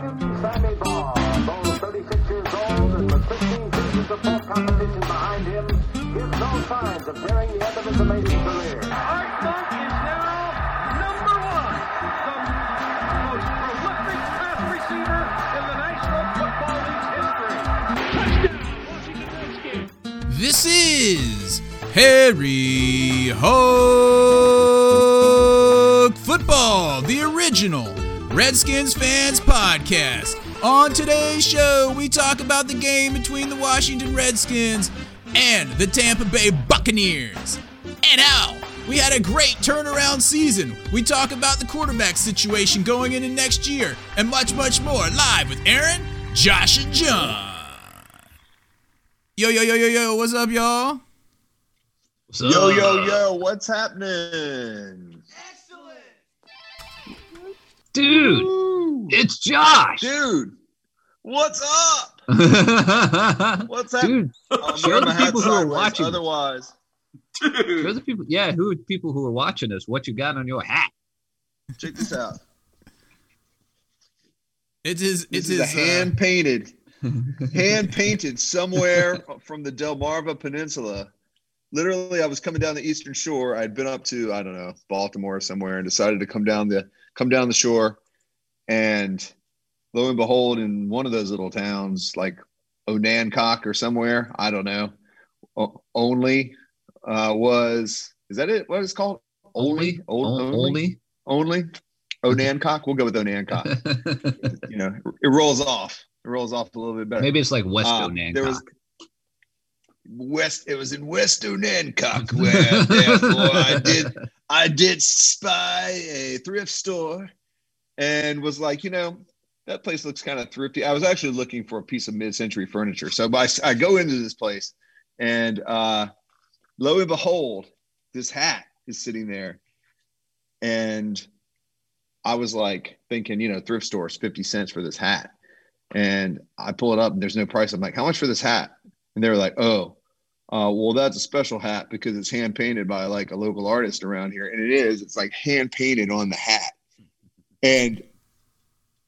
William Sammy Baugh, though 36 years old and with 15 seasons of full competition behind him, gives no signs of nearing the end of his amazing career. Art Monk is now number one, the most prolific pass receiver in the National Football League's history. Touchdown, Washington Redskins. This is Harry Hog Football, the original Redskins fans podcast. On today's show, we talk about the game between the Washington Redskins and the Tampa Bay Buccaneers. And how we had a great turnaround season. We talk about the quarterback situation going into next year and much, much more live with Aaron, Josh, and John. Yo, yo, yo, yo, yo, what's up, y'all? What's up? Yo, yo, yo, what's happening? Dude, it's Josh. Dude, what's up? What's up? dude, I'm show the my people who are watching. Otherwise, show dude, the people. Yeah, who are people who are watching us? What you got on your hat? check this out. It is. It This is. is a uh, hand painted, hand painted somewhere from the Delmarva Peninsula. Literally, I was coming down the eastern shore. I'd been up to I don't know Baltimore or somewhere, and decided to come down the come down the shore. And lo and behold, in one of those little towns, like Onancock or somewhere, I don't know, only uh, was is that it? What is it called? Only, only, Old- only. only. Onancock. We'll go with Onancock. you know, it rolls off. It rolls off a little bit better. Maybe it's like West Uh, Onancock. there was West. It was in Western Onancock where therefore I did I did spy a thrift store and was like, you know, that place looks kind of thrifty. I was actually looking for a piece of mid-century furniture, so I, I go into this place and uh, lo and behold, this hat is sitting there, and I was like thinking, you know, thrift stores, 50 cents for this hat. And I pull it up and there's no price. I'm like, how much for this hat? And they were like, oh, uh, well, that's a special hat because it's hand painted by like a local artist around here. And it is, it's like hand painted on the hat. And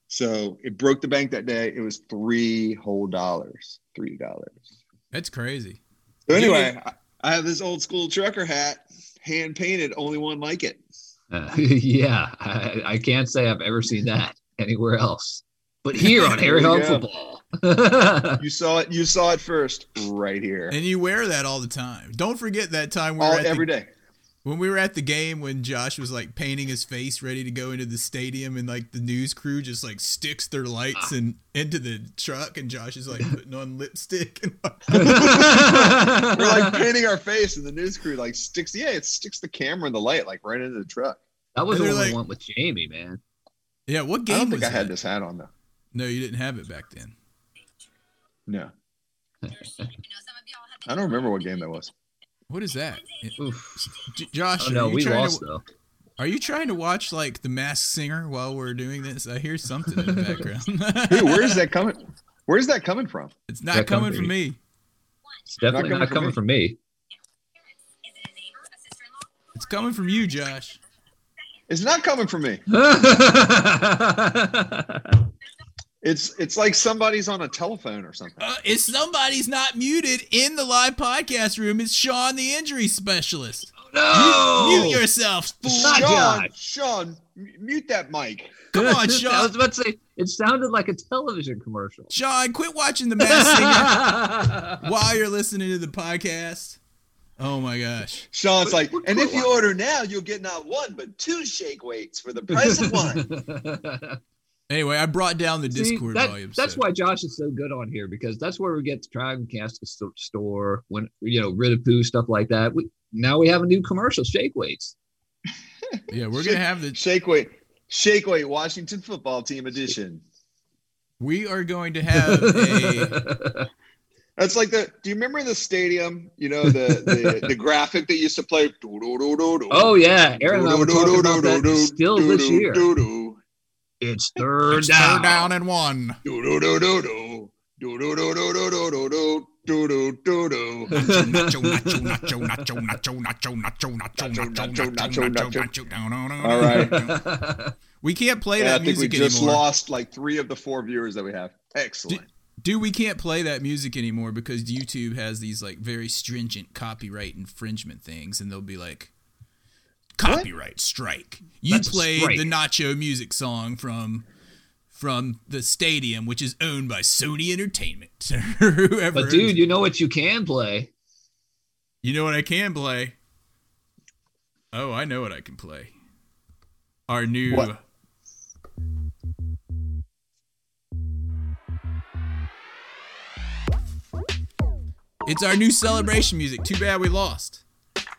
so it broke the bank that day. It was three whole dollars, three dollars. That's crazy. So anyway, I, I have this old school trucker hat, hand painted, only one like it. Uh, yeah, I, I can't say I've ever seen that anywhere else, but here on Harry There Hog you. Football. You saw it. You saw it first, right here. And you wear that all the time. Don't forget that time we All were at every the, day. when we were at the game when Josh was like painting his face ready to go into the stadium and like the news crew just like sticks their lights ah. and into the truck and Josh is like putting on lipstick and We're like painting our face, and the news crew like sticks. Yeah, it sticks the camera and the light like right into the truck. that was And the one like- I went with Jamie, man. yeah. What game I don't was think I had that? this hat on though. No, you didn't have it back then. No, I don't remember what game that was. What is that? Oof. J- Josh, Oh are no, you we trying lost to, though. Are you trying to watch like The Masked Singer while we're doing this? I hear something in the background. Dude, where's that coming? Where's that coming from? It's not coming coming from me. It's definitely coming not from coming me. from me. It's coming from you, Josh. It's not coming from me. It's it's like somebody's on a telephone or something. Uh, if somebody's not muted in the live podcast room, it's Sean, the injury specialist. no, Mute yourself, fool. Not Sean, Josh. Sean, mute that mic. Come on, Sean. I was about to say it sounded like a television commercial. Sean, quit watching the Masked Singer while you're listening to the podcast. Oh my gosh. Sean's like, and if you order now, you'll get not one but two shake weights for the price of one. Anyway, I brought down the See, Discord that- volume. That's so- why Josh is so good on here because that's where we get to try and cast a store when you know rid of poo stuff like that. We now we have a new commercial, shake weights. Yeah, we're gonna have the. shake weight, shake weight, Washington football team edition. We are going to have a. That's like the. Do you remember the stadium? You know the the, the graphic that used to play. oh yeah, Aaron and I were talking about that still this year. It's third It's down. third down and one. Nacho, nacho, nacho, nacho, nacho, nacho, nacho, nacho, nacho, nacho, nacho, nacho, nacho, nacho. All right. We can't play And I that think we music just anymore. lost like three of the four viewers that we have. Excellent. Dude, we can't play that music anymore because YouTube has these like very stringent copyright infringement things, and they'll be like, "Copyright strike! You That's played strike. the Nacho music song from from the stadium, which is owned by Sony Entertainment or whoever." But dude, you know what you can play? you know what I can play? Oh, I know what I can play. Our new. What? It's our new celebration music. Too bad we lost.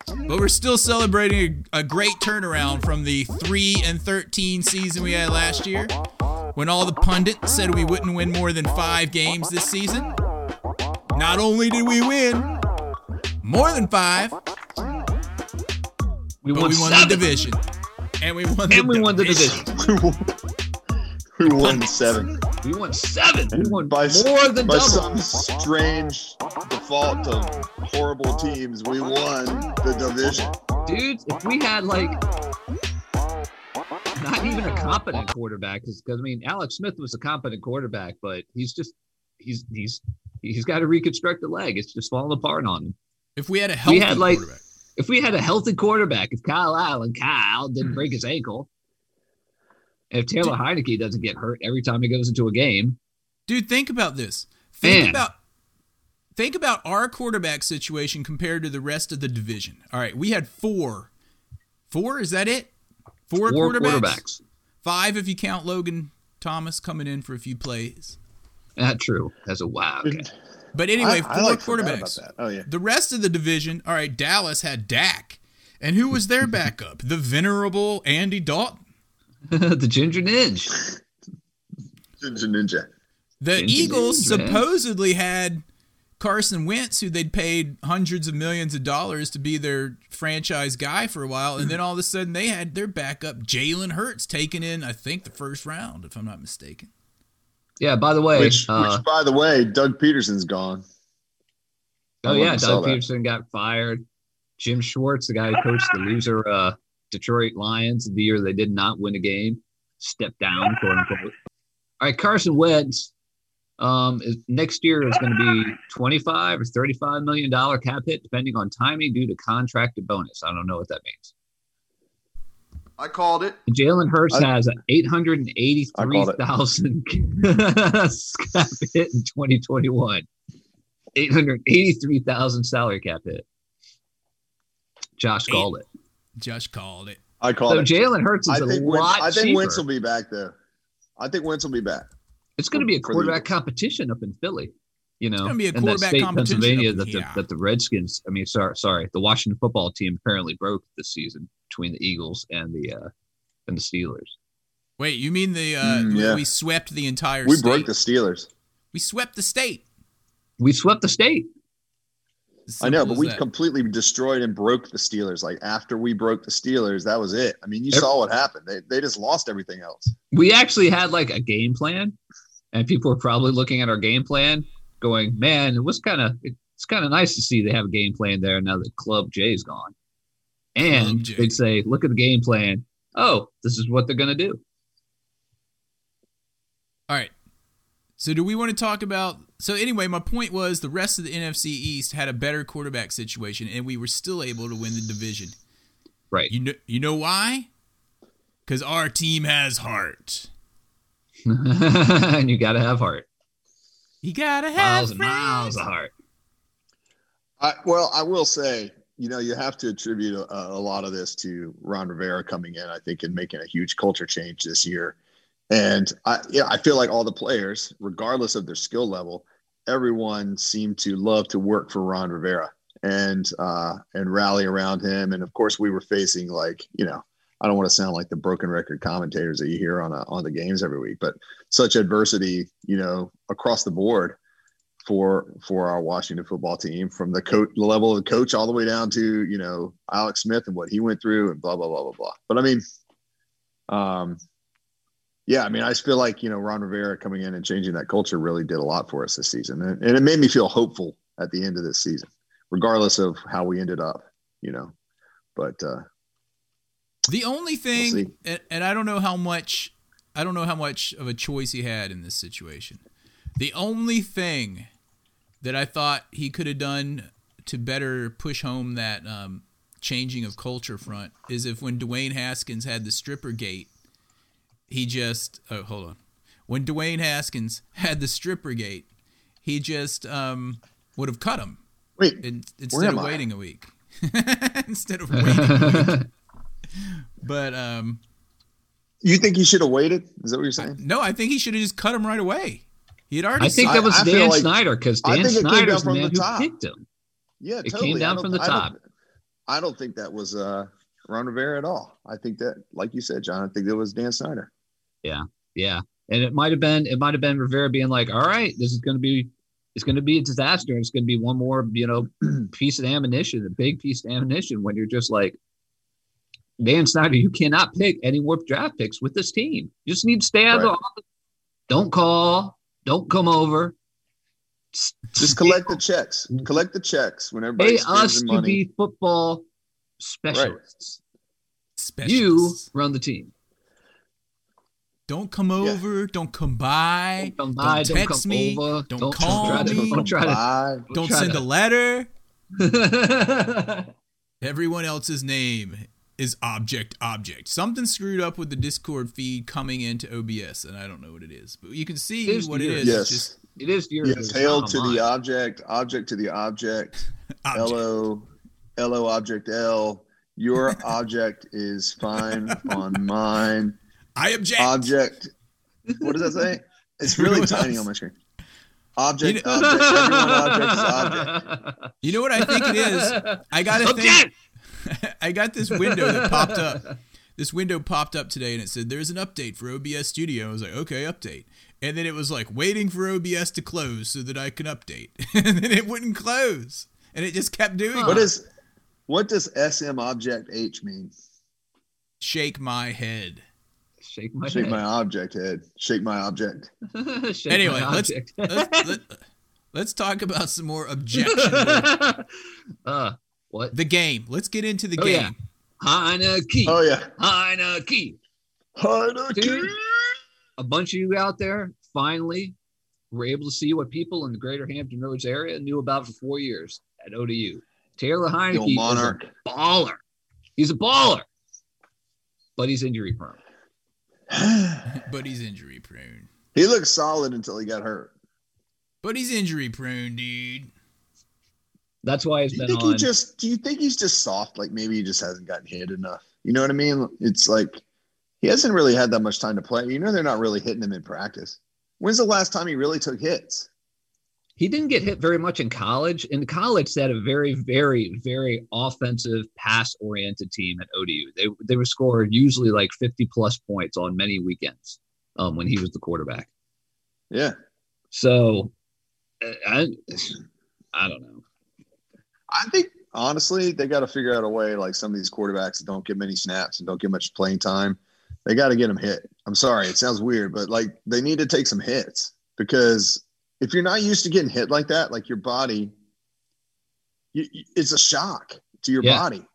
But we're still celebrating a, a great turnaround from the 3 and 13 season we had last year when all the pundits said we wouldn't win more than 5 games this season. Not only did we win more than 5, We but won, we won seven. the division. And we won the and we won the division. division. we won seven. We won seven. We won By, more than by double. some strange default of horrible teams, we won the division. Dudes, if we had like not even a competent quarterback, because I mean Alex Smith was a competent quarterback, but he's just he's he's he's got to reconstruct the leg. It's just falling apart on him. If we had a healthy had, like- quarterback. If we had a healthy quarterback, if Kyle Allen, Kyle didn't break his ankle, and if Taylor Heinicke doesn't get hurt every time he goes into a game, Dude, think about this. Think Man. about think about our quarterback situation compared to the rest of the division. All right, we had four. Four, is that it? Four, four quarterbacks? quarterbacks. Five if you count Logan Thomas coming in for a few plays. Not true. That's a wow. Okay. But anyway, I- four I, like, quarterbacks. about that. Oh yeah. The rest of the division, all right, Dallas had Dak. And who was their backup? The venerable Andy Dalton. the Ginger Ninja. Ninja Ninja. The Indeed, Eagles man. supposedly had Carson Wentz, who they'd paid hundreds of millions of dollars to be their franchise guy for a while, and then all of a sudden they had their backup Jalen Hurts taken in, I think, the first round, if I'm not mistaken. Yeah. By the way, Which, uh, which, by the way, Doug Pederson's gone. oh yeah, wouldn't saw Doug that. Pederson got fired. Jim Schwartz, the guy who coached the loser uh, Detroit Lions the year they did not win a game, stepped down, quote unquote. All right, Carson Wentz. Um, is, next year is going to be twenty-five or thirty-five million dollar cap hit, depending on timing, due to contracted bonus. I don't know what that means. I called it. Jalen Hurts I- has an eight hundred and I eighty-three called it. thousand cap hit in twenty twenty-one. Eight hundred eighty-three thousand salary cap hit. Josh Eight. called it. Josh called it. I called it. So it. Jalen Hurts is I a think Wentz, I think cheaper. Wentz will be back though. I think Wentz will be back. it's going to be a quarterback competition up in Philly. You know, gonna be a that quarterback state, competition Pennsylvania, up- that the yeah. that the Redskins. I mean, sorry, sorry, the Washington football team apparently broke this season between the Eagles and the uh and the Steelers. Wait, you mean the uh, Mm, we- yeah. we swept the entire state? We state? broke the Steelers. we swept the state. We swept the state. I know, but we that. completely destroyed and broke the Steelers. Like after we broke the Steelers, that was it. I mean, you Every- saw what happened. They they just lost everything else. we actually had like a game plan and people were probably looking at our game plan going man it was kind of it's kind of nice to see they have a game plan there now that club jay's gone and they'd say look at the game plan oh this is what they're going to do All right. So do we want to talk about so anyway, my point was the rest of the NFC East had a better quarterback situation and we were still able to win the division. right You know you know why? Cuz our team has heart. and you got to have heart You got to have miles and miles of heart I, well, I will say, you know, you have to attribute a, a lot of this to Ron Rivera coming in, I think, and making a huge culture change this year. And I, yeah, I feel like all the players, regardless of their skill level, everyone seemed to love to work for Ron Rivera and uh, and rally around him. And of course, we were facing like, you know, I don't want to sound like the broken record commentators that you hear on a, on the games every week, but such adversity, you know, across the board for for our Washington football team, from the coach the level of the coach all the way down to you know Alex Smith and what he went through and blah blah blah blah blah. But I mean, um, yeah, I mean, I just feel like you know Ron Rivera coming in and changing that culture really did a lot for us this season, and, and it made me feel hopeful at the end of this season, regardless of how we ended up, you know. But uh, The only We'll thing, and, and I don't know how much, I don't know how much of a choice he had in this situation. The only thing that I thought he could have done to better push home that um, changing of culture front is if when Dwayne Haskins had the stripper gate, he just oh hold on, when Dwayne Haskins had the stripper gate, he just um, would have cut him Wait, in, Where instead am of waiting a week. instead of waiting a week. But um, you think he should have waited? Is that what you're saying? no, I think he should have just cut him right away. He had already. I think that was I Dan like- Snyder because I Dan think it came Snyder's the from man the who picked him. Yeah, It came totally. I down from the I don't- top. I don't think that was uh, Ron Rivera at all. I think that, like you said, John, I think that was Dan Snyder. Yeah, Yeah. and it might have been it might have been Rivera being like, "All right, this is going to be it's going to be a disaster. It's going to be one more you know piece of ammunition, a big piece of ammunition." When you're just like Dan Snyder, you cannot pick any more draft picks with this team. You just need to stay out of the office. Don't call. Don't come over. Just collect the checks. Collect the checks when everybody Pay spends us their to money. be football specialists. You specialists. run the team. Don't come over. Don't come by. Don't come by. Don't, text come me. over. Don't call try to, me. Don't try to. Don't try send to- a letter. Everyone else's name is object object. Something screwed up with the Discord feed coming into OBS, and I don't know what it is. But you can see It is what it yours. is. Yes. It's just it is yours. Yes, it's hail to mine. the object, object to the object, object. LO, LO object L. Your object is fine on mine. I object. Object. What does that say? It's really tiny on my screen. Object, You know- object, object object. you know what I think it is? I got a Object! thing. I got this window that popped up. This window popped up today and it said, There's an update for OBS Studio. I was like, Okay, update. And then it was like waiting for OBS to close so that I can update. and then it wouldn't close. And it just kept doing What it. is what does SM object H mean? Shake my head. Shake my Shake head. my object head. Shake my object. Shake Anyway, my let's object. let's, let, let's talk about some more objectionable. uh, what? the game. Let's get into the Oh, game. yeah. Heinicke. Oh yeah. Heinicke. Heinicke. Dude, a bunch of you out there finally were able to see what people in the greater Hampton Roads area knew about for four years at ODU. Taylor The Heinicke is a baller. He's a baller, but he's injury prone. But he's injury prone. he looked solid until he got hurt. But he's injury prone, dude. That's why he's Do you been think on. he just do you think he's just soft? Like maybe he just hasn't gotten hit enough. You know what I mean? It's like he hasn't really had that much time to play. You know they're not really hitting him in practice. When's the last time he really took hits? He didn't get hit very much in college. In college, they had a very, very, very offensive, pass-oriented team at ODU. They they were scoring usually like fifty plus points on many weekends um, when he was the quarterback. Yeah. So, I, I don't know. I think honestly, they got to figure out a way. Like some of these quarterbacks that don't get many snaps and don't get much playing time, they got to get them hit. I'm sorry, it sounds weird, but like they need to take some hits because if you're not used to getting hit like that, like your body, you, you- it's a shock to your Yeah. body,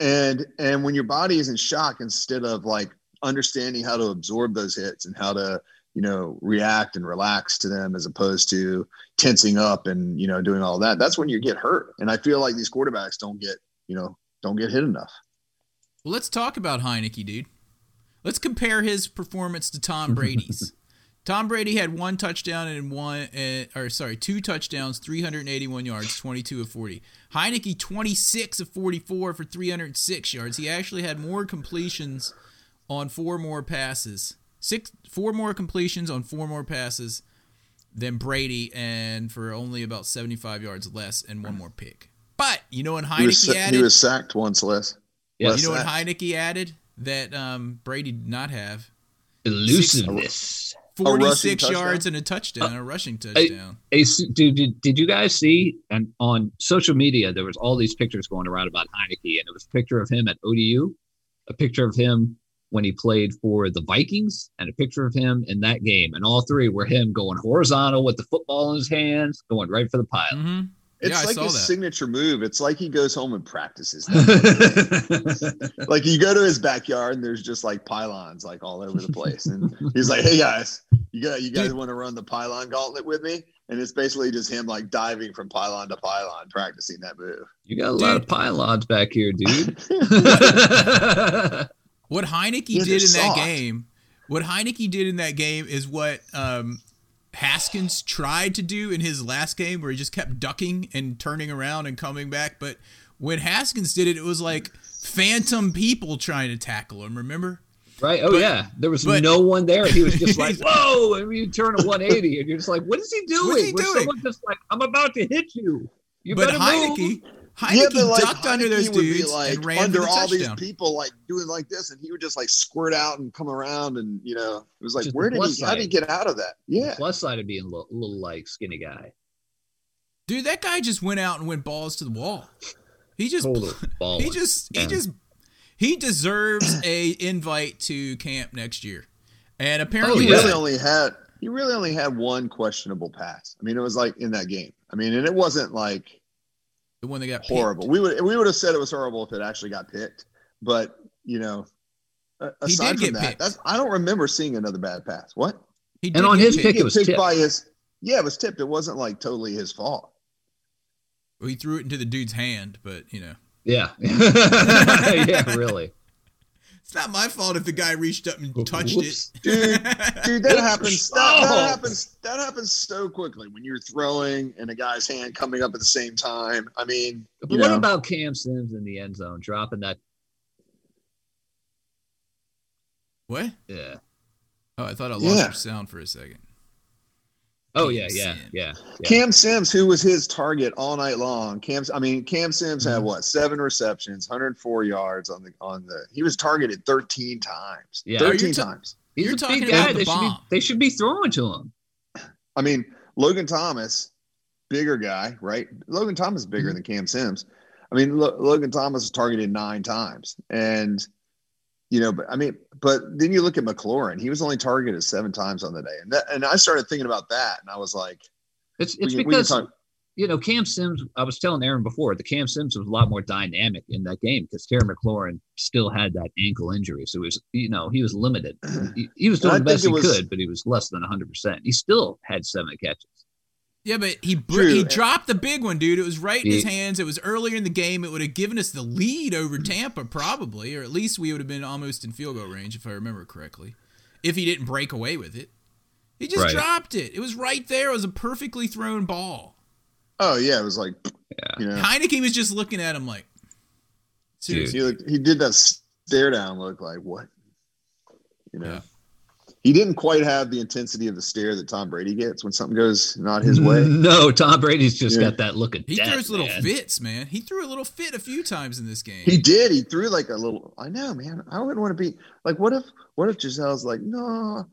and and when your body is in shock, instead of like understanding how to absorb those hits and how to you know react and relax to them as opposed to tensing up and you know doing all that that's when you get hurt and i feel like these quarterbacks don't get you know don't get hit enough Well, let's talk about Heinicke, dude. Let's compare his performance to Tom Brady's. Tom Brady had one touchdown and one, uh, or sorry, two touchdowns, 381 yards, 22 of 40. Heinicke, 26 of 44 for 306 yards. He actually had more completions on four more passes, six, four more completions on four more passes than Brady, and for only about 75 yards less and one more pick. But you know when he was, Heinicke added, he was sacked once less Yeah. Less you know what sacks. Heinicke added that um, Brady did not have? Elusiveness. rushing 46 touchdown? yards and a touchdown, a rushing touchdown. Hey, s- did, did, did you guys see? And on social media, there was all these pictures going around about Heinicke, and it was a picture of him at ODU, a picture of him when he played for the Vikings, and a picture of him in that game. And all three were him going horizontal with the football in his hands, going right for the pile. hmm It's Yeah, like his that. signature move. It's like he goes home and practices. that. like you go to his backyard and there's just like pylons like all over the place, and he's like, "Hey guys, you got you guys want to run the pylon gauntlet with me?" And it's basically just him like diving from pylon to pylon, practicing that move. you got a lot of pylons back here, dude. What Heinicke Yeah, did they're in that game, what Heinicke did in that game is what um, Haskins tried to do in his last game, where he just kept ducking and turning around and coming back. But when Haskins did it, it was like phantom people trying to tackle him. Remember? right? Oh But- yeah, there was but- no one there. He was just like, "Whoa!" And you turn a 180, and you're just like, "What is he doing?" What's he Where doing? someone's just like, "I'm about to hit you." You but better Heinicke, move. Heinicke ducked under those Heinicke would be, dudes and ran under the all these people, like doing like this, and he would just like squirt out and come around, and you know, it was like, Just where did he? plus How did he get out of that? Yeah, Plus side of being a little, little like skinny guy. Dude, that guy just went out and went balls to the wall. He just Total ball. he just he just he deserves a invite to camp next year. And Oh, apparently he oh, yeah. really only had he really only had one questionable pass. I mean, it was like in that game. I mean, and it wasn't like the one that got picked. horrible. We would we would have said it was horrible if it actually got picked, but you know, He aside did get from that, that's I don't remember seeing another bad pass. What? He And on get his picked. pick, He it was tipped. by his. Yeah, it was tipped. It wasn't like totally his fault. he threw it into the dude's hand, but you know. Yeah. yeah, really. It's not my fault if the guy reached up and touched Whoops. Dude, dude, that happens. That, that Oh. happens. That happens so quickly when you're throwing and a guy's hand coming up at the same time. I mean, But what know, about Cam Sims in the end zone dropping that? What? Yeah. Oh, I thought I lost Yeah. your sound for a second. Oh Cam yeah, yeah, Sims. yeah, yeah. Cam Sims, who was his target all night long. Cam, I mean, Cam Sims had Mhm. what seven receptions, 104 yards on the on the. He was targeted 13 times. Yeah. 13 You're ta- times. He's You're a talking big about guy. the They should, be, they should be throwing to him. I mean, Logan Thomas, bigger guy, right? Logan Thomas is Mm-hmm. bigger than Cam Sims. I mean, Lo- Logan Thomas was targeted nine times, and you know, but I mean, but then you look at McLaurin; he was only targeted seven times on the day, and that, and I started thinking about that, and I was like, It's it's can- we can because you know Cam Sims. I was telling Aaron before the Cam Sims was a lot more dynamic in that game because Terry McLaurin still had that ankle injury, so it was you know he was limited. He, he was doing the best he was- could, but he was less than 100. percent He still had seven catches. Yeah, but he br- True. he dropped the big one, dude. It was right in his hands. It was earlier in the game. It would have given us the lead over mm. Tampa, probably, or at least we would have been almost in field goal range, if I remember correctly, if he didn't break away with it. He just Right. dropped it. It was right there. It was a perfectly thrown ball. oh yeah, it was like, Yeah. you know, Heinicke was just looking at him like, seriously. he looked, he did that stare down look, like what, you know. Yeah. He didn't quite have the intensity of the stare that Tom Brady gets when something goes not his way. No, Tom Brady's just Yeah. got that look of He death, throws little man. fits, man. He threw a little fit a few times in this game. He did. He threw like a little. I know, man. I wouldn't want to be like. What if? What if Gisele's like, no,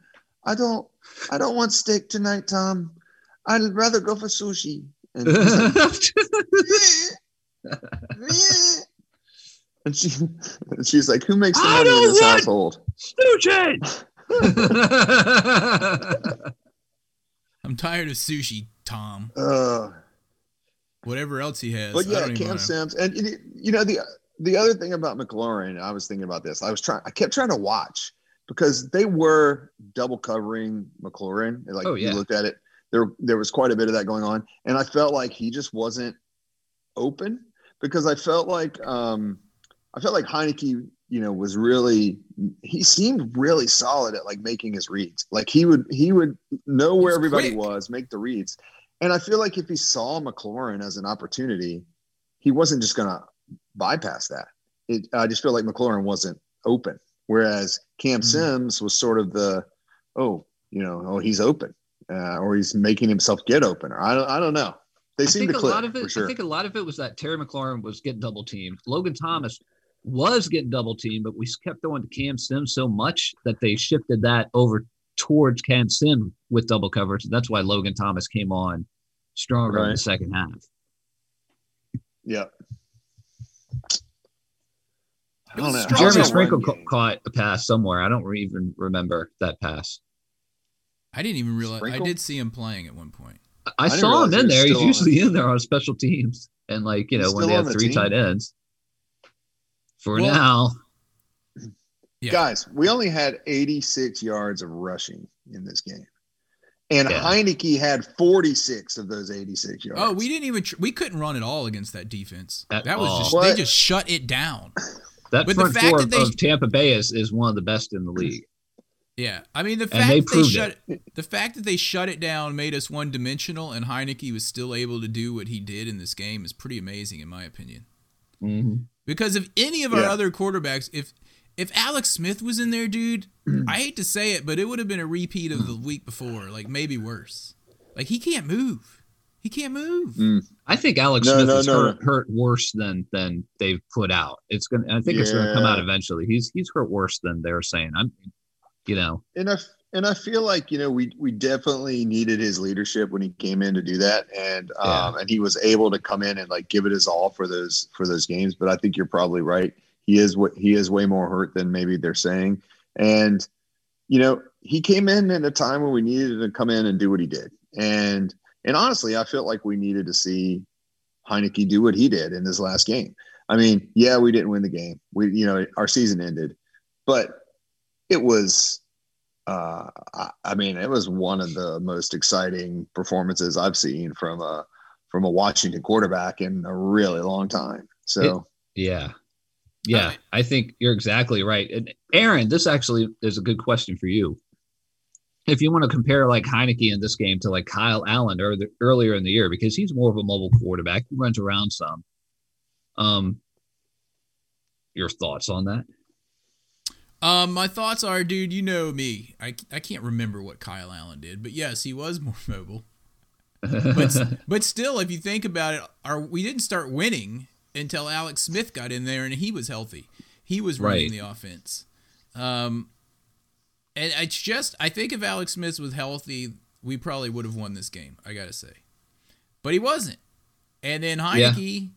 I don't. I don't want steak tonight, Tom. I'd rather go for sushi. And, like, "Meh, meh." and she, and she's like, who makes the money in don't this want- household? Stooges. I'm tired of sushi, Tom. Uh, Whatever else he has. but I yeah, don't even Cam. Sims, and you you know the the other thing about McLaurin, I was thinking about this. I was trying. I kept trying to watch because they were double covering McLaurin. Like Oh, you looked at it, there there was quite a bit of that going on, and I felt like he just wasn't open because I felt like um I felt like Heinicke, you know, was really he seemed really solid at like making his reads. Like he would he would know where everybody was, make the reads. And I feel like if he saw McLaurin as an opportunity, he wasn't just gonna bypass that. It, I just feel like McLaurin wasn't open. Whereas Cam Mhm. Sims was sort of the, oh, you know, oh, he's open, uh, or he's making himself get open, or I don't, I don't know. They seem think to a click lot of it. sure. I think a lot of it was that Terry McLaurin was getting double teamed. Logan Thomas was getting double teamed, but we kept throwing to Cam Sims so much that they shifted that over towards Cam Sims with double coverage. That's why Logan Thomas came on stronger in the second half. yeah. I It don't was know. strong. Jeremy Also Sprinkle ca- caught a pass somewhere. I don't re- even remember that pass. I didn't even realize. Sprinkle? I did see him playing at one point. I, didn't saw him realize he in there. He's still on usually in there on special teams, and like you know when they have the three team? tight ends. For Well- now, Yeah. Guys, we only had 86 yards of rushing in this game. And Yeah. Heinicke had 46 of those 86 yards. Oh, we didn't even tr- we couldn't run at all against that defense. At that was all. just What? they just shut it down. that But the fact four that they- of Tampa Bay is, is one of the best in the league. Yeah, I mean the fact they that they proved shut the fact that they shut it down made us one dimensional, and Heinicke was still able to do what he did in this game is pretty amazing in my opinion. hmm Because if any of our Yeah. other quarterbacks, if if Alex Smith was in there, dude, I hate to say it, but it would have been a repeat of the week before, like maybe worse. Like he can't move. He can't move. Mm. I think Alex No, Smith no, is no, hurt, hurt worse than than they've put out. It's gonna. I think it's gonna come out eventually. He's he's hurt worse than they're saying. I'm, you know, and I and I feel like you know we we definitely needed his leadership when he came in to do that, and um and he was able to come in and like give it his all for those for those games. But I think you're probably right. He is what he is way more hurt than maybe they're saying, and you know he came in at a time when we needed to come in and do what he did, and and honestly, I felt like we needed to see Heinicke do what he did in this last game. I mean, yeah, we didn't win the game. We you know our season ended, but it was uh, I, I mean, it was one of the most exciting performances I've seen from a from a Washington quarterback in a really long time. So yeah, yeah. Uh, I think you're exactly right. And Aaron, this actually is a good question for you. If you want to compare like Heinicke in this game to like Kyle Allen or the, earlier in the year, because he's more of a mobile quarterback, he runs around some. Um, your thoughts on that? Um, my thoughts are, dude, you know me. I, I can't remember what Kyle Allen did, but yes, he was more mobile. But but still, if you think about it, our we didn't start winning until Alex Smith got in there and he was healthy. He was running Right. the offense. Um, and it's just I think if Alex Smith was healthy, we probably would have won this game. I gotta say, but he wasn't. And then Heinicke.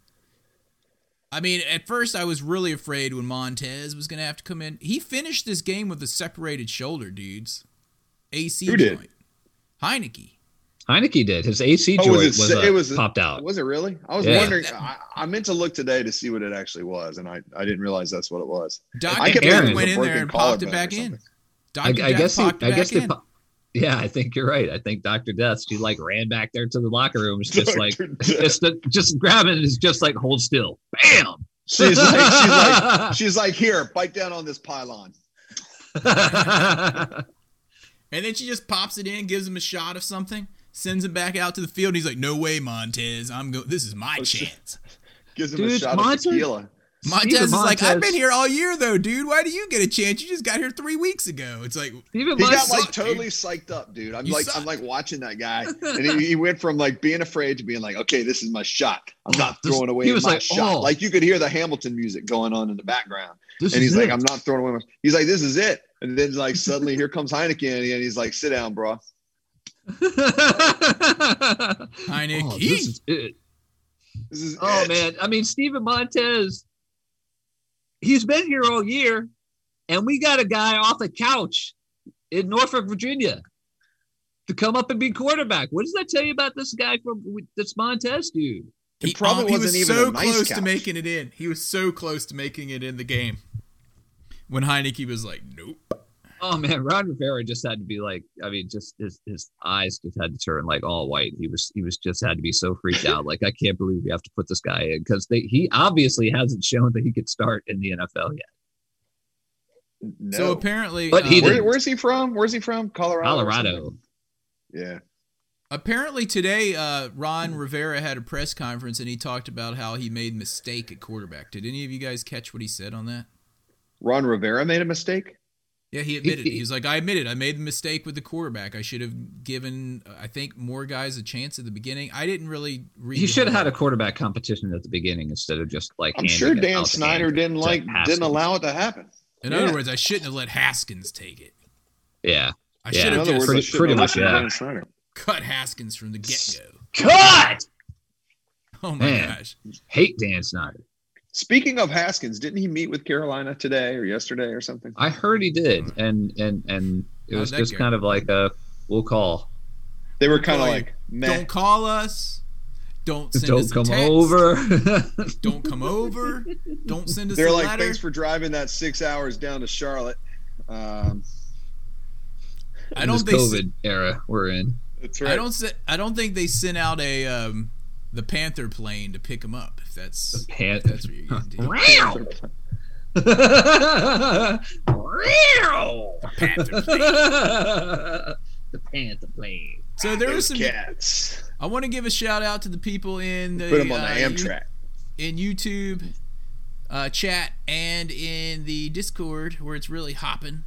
I mean, at first I was really afraid when Montez was going to have to come in. He finished this game with a separated shoulder, dudes. AC Who did? joint. Heinicke. Heinicke did. His AC Oh, joint was was, it- uh, it was- popped out. was it really? I was Yeah. wondering. I, I meant to look today to see what it actually was, and I, I didn't realize that's what it was. Dr. I kept Death thinking it was went in there and popped it back in. something. I, I guess he, popped it I back guess they. in. po- Yeah, I think you're right. I think Dr. Death, she like ran back there to the locker room. It's just like Dr. Death. just just grabbing it is just like hold still. Bam. She's like, she's like, she's like, here, bite down on this pylon. And then she just pops it in, gives him a shot of something, sends him back out to the field. He's like, "No way, Montez. I'm going, This is my Oh, chance." Gives him a shot Montez- of tequila. Montez Steven is like, "I've been here all year, though, dude. Why do you get a chance? You just got here three weeks ago." It's like, Even He my got like totally dude. psyched up, dude. I'm You like, suck. I'm like watching that guy, and he, he went from like being afraid to being like, okay, this is my shot. I'm not This- throwing away he was my like, shot. oh. Like you could hear the Hamilton music going on in the background, this and he's like, it. I'm not throwing away my. He's like, this is it, and then like suddenly here comes Heineken, and he's like, sit down, bro. Oh, Heinicke. Oh, this is it. This is Oh it. man, I mean Steven Montez, he's been here all year, and we got a guy off a couch in Norfolk, Virginia, to come up and be quarterback. What does that tell you about this guy from this Montez dude? It he, probably um, he wasn't was even so a nice close to making it in. He was so close to making it in the game. When Heinicke was like, "Nope." Oh man, Ron Rivera just had to be like, I mean, just his, his eyes just had to turn like all white. He was he was just had to be so freaked out. Like I can't believe we have to put this guy in because they he obviously hasn't shown that he could start in the NFL yet. No. So apparently, But he um, Where, where's he from? Where's he from? Colorado. Colorado. Yeah. Apparently today, uh, Ron Rivera had a press conference and he talked about how he made mistake at quarterback. Did any of you guys catch what he said on that? Ron Rivera made a mistake. Yeah, he admitted. it. He was like, "I admitted. I made the mistake with the quarterback. I should have given, uh, I think, more guys a chance at the beginning. I didn't really read. He should have had a quarterback competition at the beginning instead of just like. I'm sure Dan Snyder didn't like Haskins. didn't allow it to happen. In yeah. other words, I shouldn't have let Haskins take it. Yeah. I Yeah. should In have other just words, pretty- pretty much, yeah. Dan Snyder. cut Haskins from the get go. Cut. Oh my Man. gosh! Hate Dan Snyder. Speaking of Haskins, didn't he meet with Carolina today or yesterday or something? I heard he did, and and and it How'd was just go? kind of like a we'll call. They were kind of Boy, like, meh. Don't call us. Don't send Don't us a come text. over. Don't come over. Don't send us They're a like, letter. thanks for driving that six hours down to Charlotte. Um, I In don't this think COVID era we're in. that's I don't se- I don't think they sent out a um, the Panther plane to pick him up. If that's Pant. that's what you're gonna do. Panther plane. the panther plane. So there was some. cats. I want to give a shout out to the people in the Put them on the uh, you- Amtrak. in YouTube uh, chat and in the Discord where it's really hopping.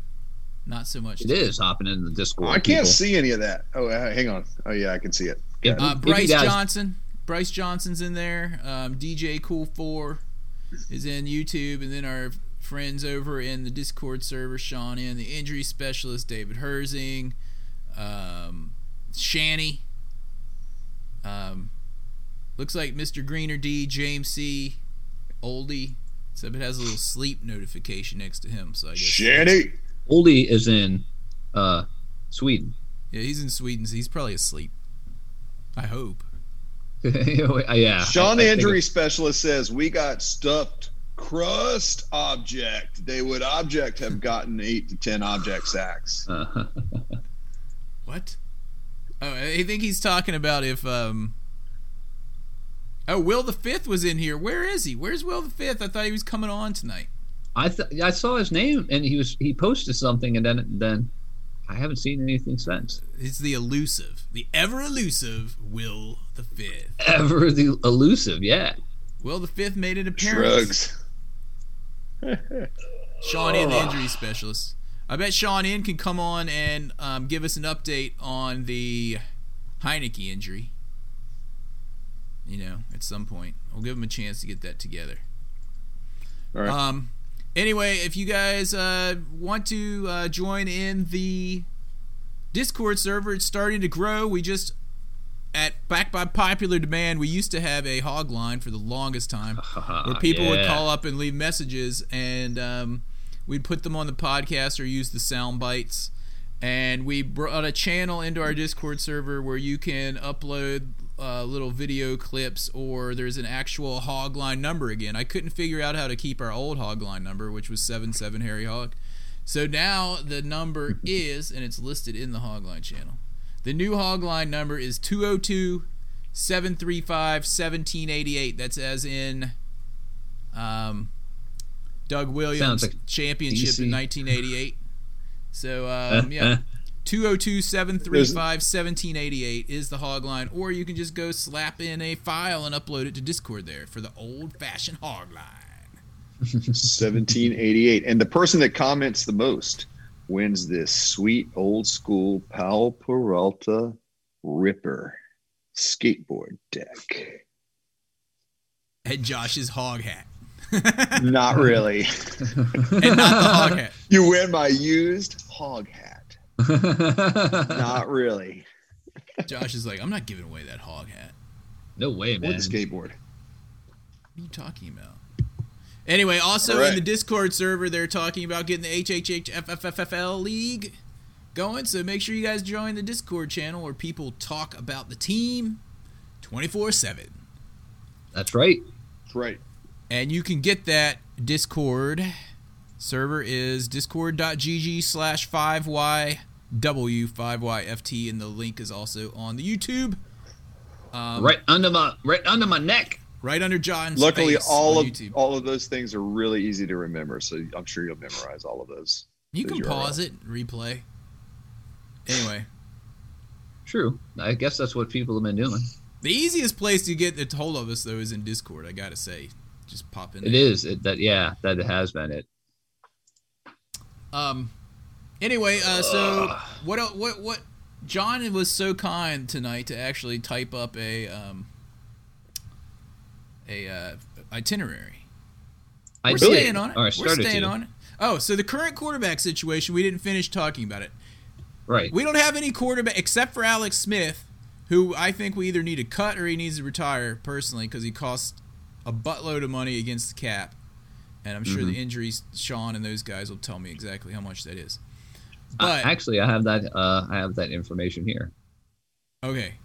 Not so much. It is hopping in the Discord. Oh, I can't people. see any of that. Oh, uh, hang on. Oh, yeah, I can see it. Yeah, Uh, Bryce guys- Johnson. Bryce Johnson's in there. Um, DJ Cool Four is in YouTube, and then our friends over in the Discord server, Sean in the injury specialist, David Herzing, um, Shanny. Um, looks like Mr. Greener D, James C, Oldie. Except it has a little sleep notification next to him, so I guess. Shanny. Oldie is in uh, Sweden. Yeah, he's in Sweden, so he's probably asleep. I hope. yeah. Sean, I- the I injury specialist, says we got stuffed crust object. They would object have gotten eight to ten object sacks. What? Oh, I think he's talking about if um. Oh, Will the Fifth was in here. Where is he? Where's Will the Fifth? I thought he was coming on tonight. I th- I saw his name and he was he posted something and then then I haven't seen anything since. It's the elusive, the ever elusive Will the Fifth. Ever the elusive, yeah. Will the Fifth made an appearance. Drugs. Sean in the injury specialist. I bet Sean in can come on and um, give us an update on the Heinicke injury. You know, at some point, we'll give him a chance to get that together. All right. Um. Anyway, if you guys uh, want to uh, join in the Discord server, it's starting to grow. We just at back by popular demand, we used to have a hog line for the longest time where people would call up and leave messages, and um, we'd put them on the podcast or use the sound bites. And we brought a channel into our Discord server where you can upload uh, little video clips, or there's an actual hog line number again. I couldn't figure out how to keep our old hog line number, which was seven seven Harry Hog. So now the number is, and it's listed in the hog line channel. The new hog line number is 202 735 1788. That's as in um, Doug Williams like championship in 1988. So, um, yeah. 202 735 1788 is the hog line or you can just go slap in a file and upload it to Discord there for the old fashioned hog line 1788. And the person that comments the most wins this sweet old school Powell Peralta Ripper skateboard deck. And Josh's hog hat. Not really. And not the hog hat. You win my used hog hat. Not really. Josh is like, I'm not giving away that hog hat. no way, Or man. the skateboard. What are you talking about? Anyway, also All right. in the Discord server, they're talking about getting the HHHFFFL League going. So make sure you guys join the Discord channel where people talk about the team 24 7. That's right. That's right. And you can get that Discord server is discord.gg slash 5yw 5yft and the link is also on the YouTube. Um, right under my right under my neck. right under John's Luckily, face all on of YouTube. all of those things are really easy to remember. So I'm sure you'll memorize all of those. You Those can pause it, replay. Anyway, True. I guess that's what people have been doing. the easiest place to get a hold of us though is in Discord. I gotta say, just pop in. It there. is. It, that yeah, that has been it. Um. Anyway, uh, so what? What? What? John was so kind tonight to actually type up a um a uh, itinerary. I We're did. staying on it. Or I We're staying to. on it. Oh, so the current quarterback situation, we didn't finish talking about it. Right. We don't have any quarterback except for Alex Smith, who I think we either need to cut or he needs to retire personally because he costs a buttload of money against the cap. And I'm sure Mm-hmm. the injuries, Sean and those guys will tell me exactly how much that is. Uh, But actually, I have that. Uh, I have that information here. Okay.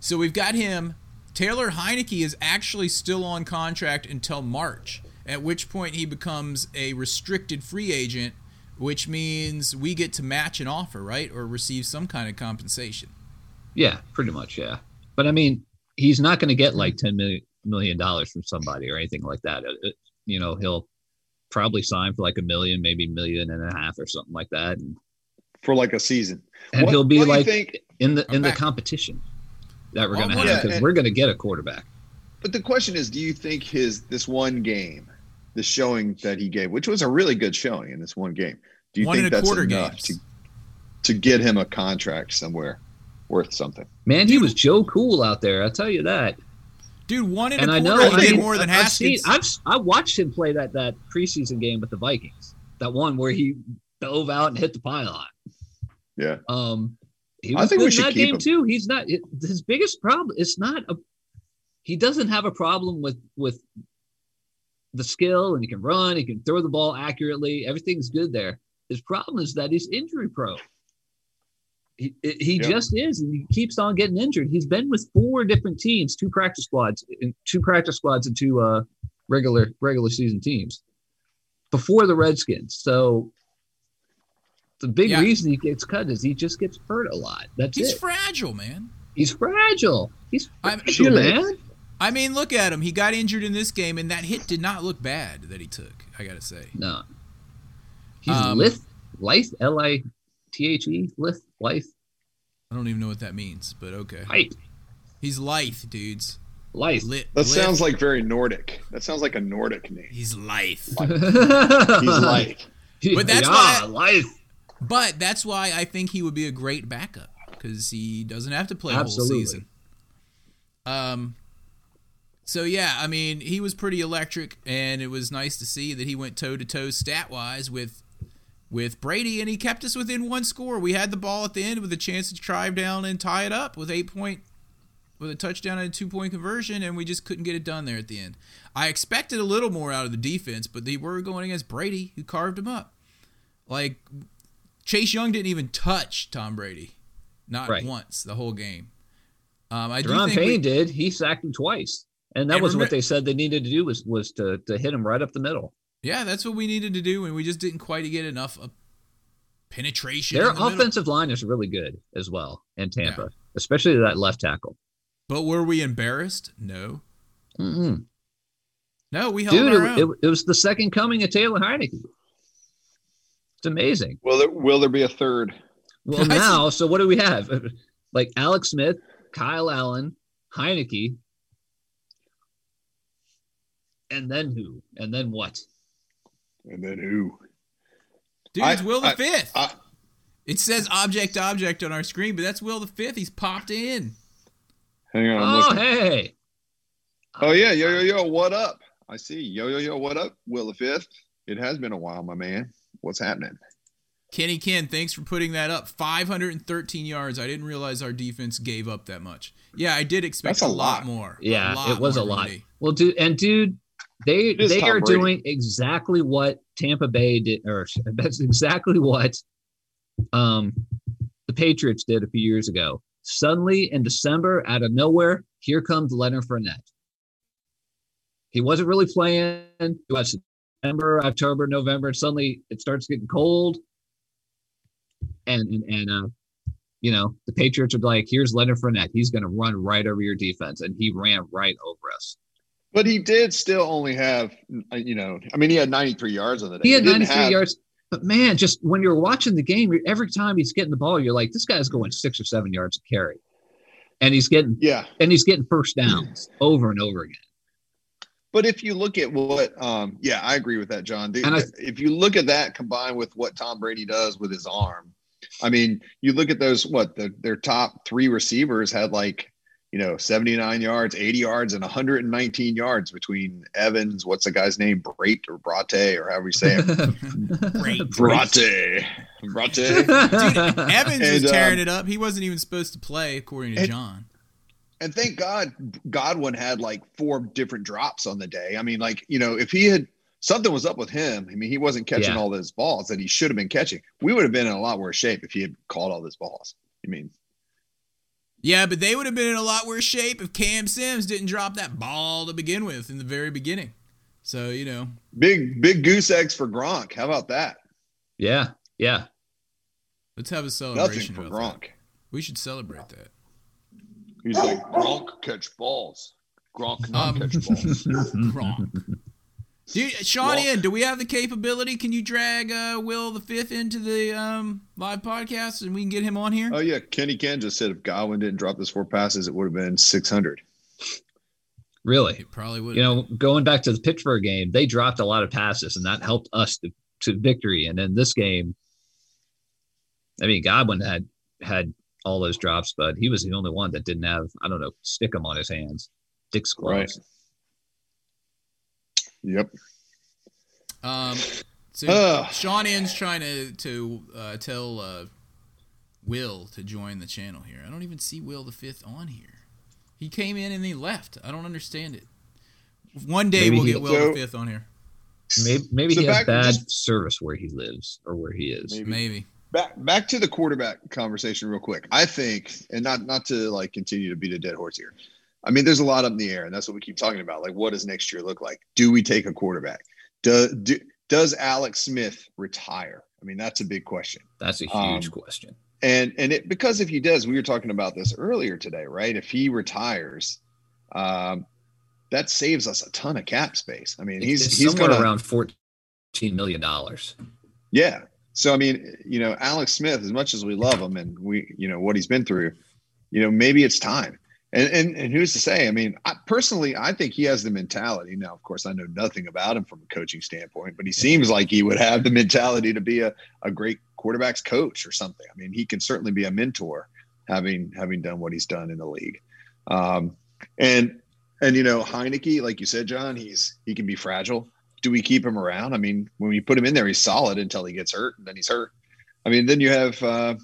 So we've got him. Taylor Heinicke is actually still on contract until March, at which point he becomes a restricted free agent, which means we get to match an offer, right? Or receive some kind of compensation. Yeah, pretty much. Yeah, but I mean, he's not going to get like ten million million dollars from somebody or anything like that. It- it- you know, he'll probably sign for like a million, maybe million and a half or something like that, and, for like a season. and What- he'll be what do you like think- in the I'm in the back. competition that we're going to what- have because and- we're going to get a quarterback. But the question is, do you think his this one game, the showing that he gave, which was a really good showing in this one game, do you One think that's enough games. to to get him a contract somewhere worth something? Man, he was Joe Cool out there. I'll tell you that. Dude, one and, And a I know quarter, I mean, more than I've seen, I've I watched him play that that preseason game with the Vikings. That one where he dove out and hit the pylon. Yeah. Um, he I was think good we in that game him. too. He's not it, his biggest problem. It's not a. He doesn't have a problem with with the skill, and he can run. He can throw the ball accurately. Everything's good there. His problem is that he's injury prone. He, he just is, and he keeps on getting injured. He's been with four different teams, two practice squads, and two practice squads, and two uh, regular regular season teams before the Redskins. So the big Yeah. reason he gets cut is he just gets hurt a lot. That's He's it. fragile, man. He's fragile. He's I'm- fragile, man. I mean, look at him. He got injured in this game, and that hit did not look bad that he took. I gotta say. No, he's Um, lithe, life, L I T H E, lithe, life, I don't even know what that means, but okay. height, He's lithe, dudes. life. Lit. That lit. sounds like very Nordic. That sounds like a Nordic name. he's lithe. He's like But that's yeah, why- life. But that's why I think he would be a great backup because he doesn't have to play a whole Absolutely. season. Um. So yeah, I mean, he was pretty electric, and it was nice to see that he went toe to toe stat wise with with Brady, and he kept us within one score. We had the ball at the end with a chance to drive down and tie it up with eight point with a touchdown and a two point conversion, and we just couldn't get it done there at the end. I expected a little more out of the defense, but they were going against Brady, who carved him up. Like Chase Young didn't even touch Tom Brady, not Right. once the whole game. Um, I do Da'Ron think Payne we- did. He sacked him twice, and that And was remember- what they said they needed to do was was to to hit him right up the middle. yeah, that's what we needed to do, and we just didn't quite get enough of penetration. Their the middle. offensive line is really good as well in Tampa, especially that left tackle. But were we embarrassed? No, Mm-mm. no, we held Dude, our it, own. it, it was the second coming of Taylor Heinicke. It's amazing. Will there will there be a third? Well, now, so what do we have? Like Alex Smith, Kyle Allen, Heinicke, and then who? And then what? And then who? Dude, I- Will the I- Fifth. I- it says object object on our screen, but that's Will the Fifth. He's popped in. Hang on. I'm Oh, looking. hey. Oh yeah, yo yo yo, what up? I see. Yo yo yo, what up? Will the fifth. It has been a while, my man. What's happening? Kenny Ken, thanks for putting that up. 513 yards. I didn't realize our defense gave up that much. Yeah, I did expect That's a a lot lot. more. Yeah, lot it was a lot. me. Well, dude, and dude, they they are Brady. doing exactly what Tampa Bay did, or that's exactly what um the Patriots did a few years ago. Suddenly, in December, out of nowhere, here comes Leonard Fournette. He wasn't really playing. It was September, October, November. And suddenly, it starts getting cold, and and and uh, you know, the Patriots are like, "Here's Leonard Fournette. He's going to run right over your defense," and he ran right over us. But he did still only have, you know, I mean, he had 93 yards on the day. He had didn't 93 have- yards. But man, just when you're watching the game, every time he's getting the ball, you're like, this guy's going six or seven yards a carry, and he's getting Yeah, and he's getting first downs over and over again. But if you look at what, um, yeah, I agree with that, John. The- I- if you look at that combined with what Tom Brady does with his arm, I mean, you look at those, what the, their top three receivers had like, you know, 79 yards, 80 yards, and 119 yards between Evans. What's the guy's name? Brait or Brate or however you say it. Brate. Brate. Dude, Evans was And, um, tearing it up. He wasn't even supposed to play, according to and- John. And thank God Godwin had like four different drops on the day. I mean, like, you know, if he had something was up with him, I mean, he wasn't catching Yeah. all those balls that he should have been catching. We would have been in a lot worse shape if he had caught all those balls. I mean, Yeah, but they would have been in a lot worse shape if Cam Sims didn't drop that ball to begin with in the very beginning. So you know, Big big goose eggs for Gronk. How about that? Yeah, yeah. let's have a Nothing celebration for about that. Gronk. We should celebrate that. He's like Gronk catch balls. Gronk not Um, catch balls. Gronk. Dude, Sean Gronk. Ian, do we have the capability? Can you drag uh, Will the Fifth into the um, live podcast and we can get him on here? Oh yeah, Kenny Ken just said if Godwin didn't drop those four passes, it would have been six hundred. Really. it probably would. You know, going back to the Pittsburgh game, they dropped a lot of passes, and that helped us to, to victory. And in this game, I mean, Godwin had had all those drops, but he was the only one that didn't have, I don't know, stick him on his hands, Dick's gloves. Yep. Um, so Ugh. Sean Ian's trying to to uh, tell uh, Will to join the channel here. I don't even see Will the Fifth on here. He came in and he left. I don't understand it. One day Maybe we'll he- get Will So- the Fifth on here. Maybe, maybe So he has bad just- service where he lives or where he is. Maybe. Maybe. Back back to the quarterback conversation real quick. I think, and not not to like continue to beat a dead horse here. I mean, there's a lot up in the air, and that's what we keep talking about. Like, what does next year look like? Do we take a quarterback? Do, do does Alex Smith retire? I mean, that's a big question. That's a huge Um, question. And and it because if he does, we were talking about this earlier today, right? If he retires, um, that saves us a ton of cap space. I mean, he's it's he's somewhere gonna around fourteen million dollars. yeah. So I mean, you know, Alex Smith, as much as we love him and we, you know, what he's been through, you know, maybe it's time. And and, and who's to say? I mean, I, personally, I think he has the mentality. Now, of course, I know nothing about him from a coaching standpoint, but he seems like he would have the mentality to be a, a great quarterbacks coach or something. I mean, he can certainly be a mentor, having having done what he's done in the league. Um, and and you know, Heinicke, like you said, John, he's he can be fragile do we keep him around? I mean, when we put him in there, he's solid until he gets hurt, and then he's hurt. I mean, then you have uh,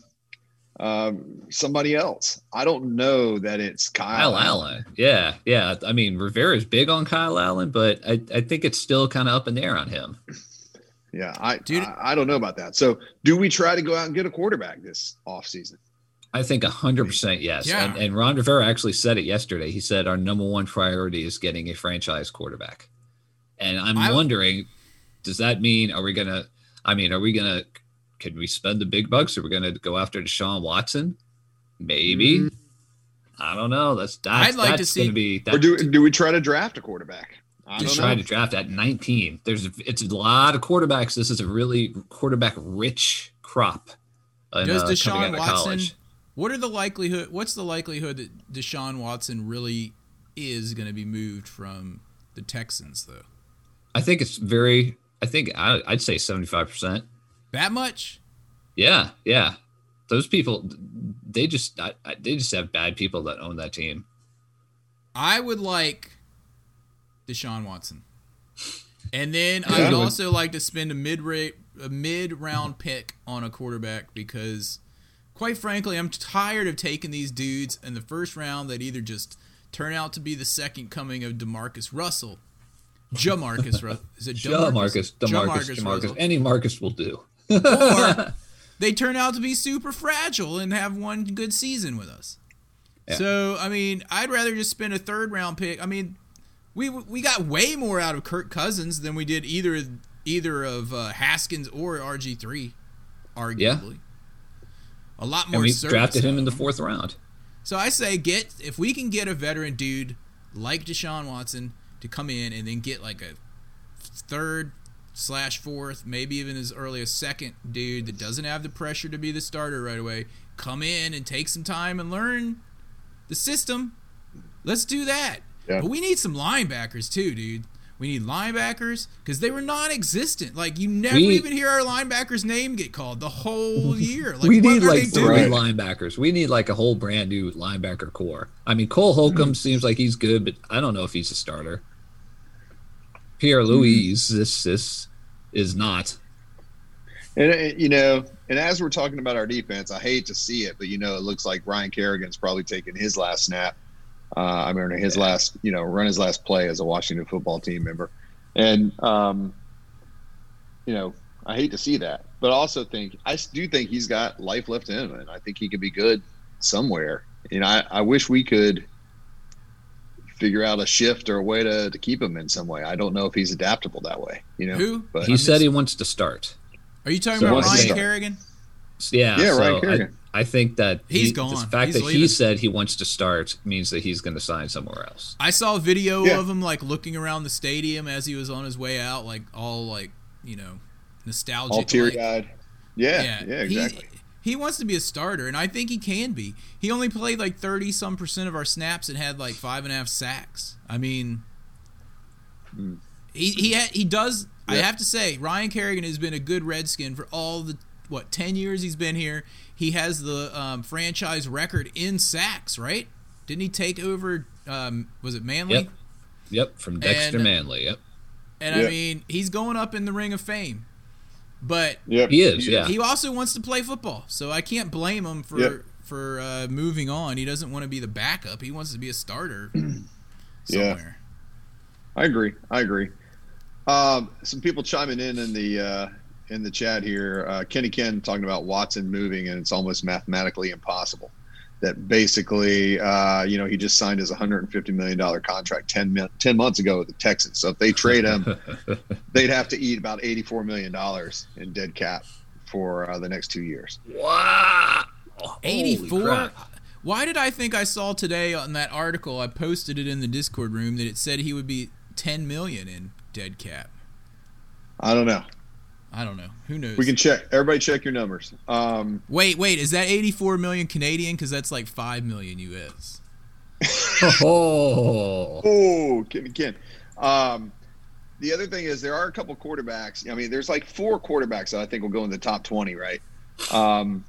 um, somebody else. I don't know that it's Kyle, Kyle Allen. Yeah, yeah. I mean, Rivera's big on Kyle Allen, but I, I think it's still kind of up in the air on him. Yeah, I, Dude. I I don't know about that. So, do we try to go out and get a quarterback this offseason? I think hundred percent yes. Yeah. And, and Ron Rivera actually said it yesterday. He said our number one priority is getting a franchise quarterback. And I'm I- wondering, does that mean are we gonna? I mean, are we gonna? Can we spend the big bucks? Are we gonna go after Deshaun Watson? Maybe. I don't know. That's that's, I'd like to see- gonna be. That, or do do we try to draft a quarterback? I just don't try know. to draft at 19. There's it's a lot of quarterbacks. This is a really quarterback rich crop. in, Does uh, Deshaun out of Watson? college. What are the likelihood? What's the likelihood that Deshaun Watson really is going to be moved from the Texans, though? I think it's very. I think I, I'd say 75 percent. That much? Yeah, yeah. Those people, they just I, I- they just have bad people that own that team. I would like Deshaun Watson, and then Yeah. I'd also like to spend a mid rate, a mid round pick on a quarterback because, quite frankly, I'm tired of taking these dudes in the first round that either just turn out to be the second coming of Demarcus Russell, Jamarcus. Is it Ja Marcus, Demarcus, Jamarcus Demarcus, any Marcus will do. or they turn out to be super fragile and have one good season with us. Yeah. So I mean, I'd rather just spend a third round pick. I mean, we we got way more out of Kirk Cousins than we did either either of uh, Haskins or RG three, arguably. A lot more. And we drafted him in the fourth round. So I say get if we can get a veteran dude like Deshaun Watson to come in and then get like a third slash fourth, maybe even as early as second dude that doesn't have the pressure to be the starter right away, come in and take some time and learn the system. Let's do that. Yeah. But we need some linebackers too, dude. We need linebackers because they were non-existent. Like you never We- even hear our linebacker's name get called the whole year. Like, we need like three doing? linebackers. We need like a whole brand new linebacker core. I mean, Cole Holcomb mm-hmm. seems like he's good, but I don't know if he's a starter. Pierre Louise, this this is not. And uh, you know, and as we're talking about our defense, I hate to see it, but you know, it looks like Ryan Kerrigan's probably taking his last snap. Uh, I mean, his last, you know, run his last play as a Washington football team member, and um, you know, I hate to see that, but I also think I do think he's got life left in him, and I think he could be good somewhere You know, I, I wish we could figure out a shift or a way to, to keep him in some way. I don't know if he's adaptable that way. You know, Who? But He said he wants to start. Are you talking So about Ryan the- Kerrigan? Yeah, Yeah, so Ryan I, Kerrigan. I think that He's he- gone. The fact He's that leaving. he said he wants to start means that he's going to sign somewhere else. I saw a video Yeah. of him like looking around the stadium as he was on his way out, like all like you know nostalgic. all teary eyed. Yeah, yeah, He- exactly. He, wants to be a starter, and I think he can be. He only played like thirty some percent of our snaps and had like five and a half sacks. I mean, he he ha- he does. I have to say, Ryan Kerrigan has been a good Redskin for all the what ten years he's been here. He has the um, franchise record in sacks, right? Didn't he take over? Um, was it Manley? Yep. Yep, from Dexter And- Manley. Yep. And I mean, he's going up in the Ring of Fame. But Yep. He is, yeah. he also wants to play football, so I can't blame him for Yep. for uh, moving on. He doesn't want to be the backup; he wants to be a starter Yeah. I agree. I agree. Um, some people chiming in in the uh, in the chat here. Uh, Kenny Ken talking about Watson moving, and it's almost mathematically impossible. That basically, uh, you know, he just signed his 150 million dollar contract 10, mi- 10 months ago with the Texans. So if they trade him, they'd have to eat about 84 million dollars in dead cap for uh, the next two years. Wow. Eighty-four. crap. Why did I think I saw today on that article? I posted it in the Discord room that it said he would be ten million in dead cap. I don't know. I don't know. Who knows? We can check. Everybody, check your numbers. Um, wait, wait. Is that eighty-four million Canadian? Because that's like five million US. Oh. Oh, Kenny Ken. Um, the other thing is there are a couple quarterbacks. I mean, there's like four quarterbacks that I think will go in the top 20, right? Um,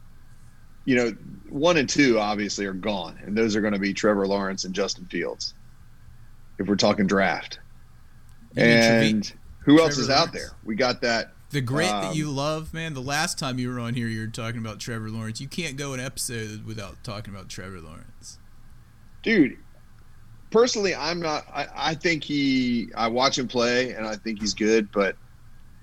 you know, one and two obviously are gone, and those are going to be Trevor Lawrence and Justin Fields. If we're talking draft, You and who else Trevor is out Lawrence. there? We got that. The grit Um, that you love, man. The last time you were on here, you were talking about Trevor Lawrence. You can't go an episode without talking about Trevor Lawrence. dude personally i'm not I, I think he i watch him play and i think he's good but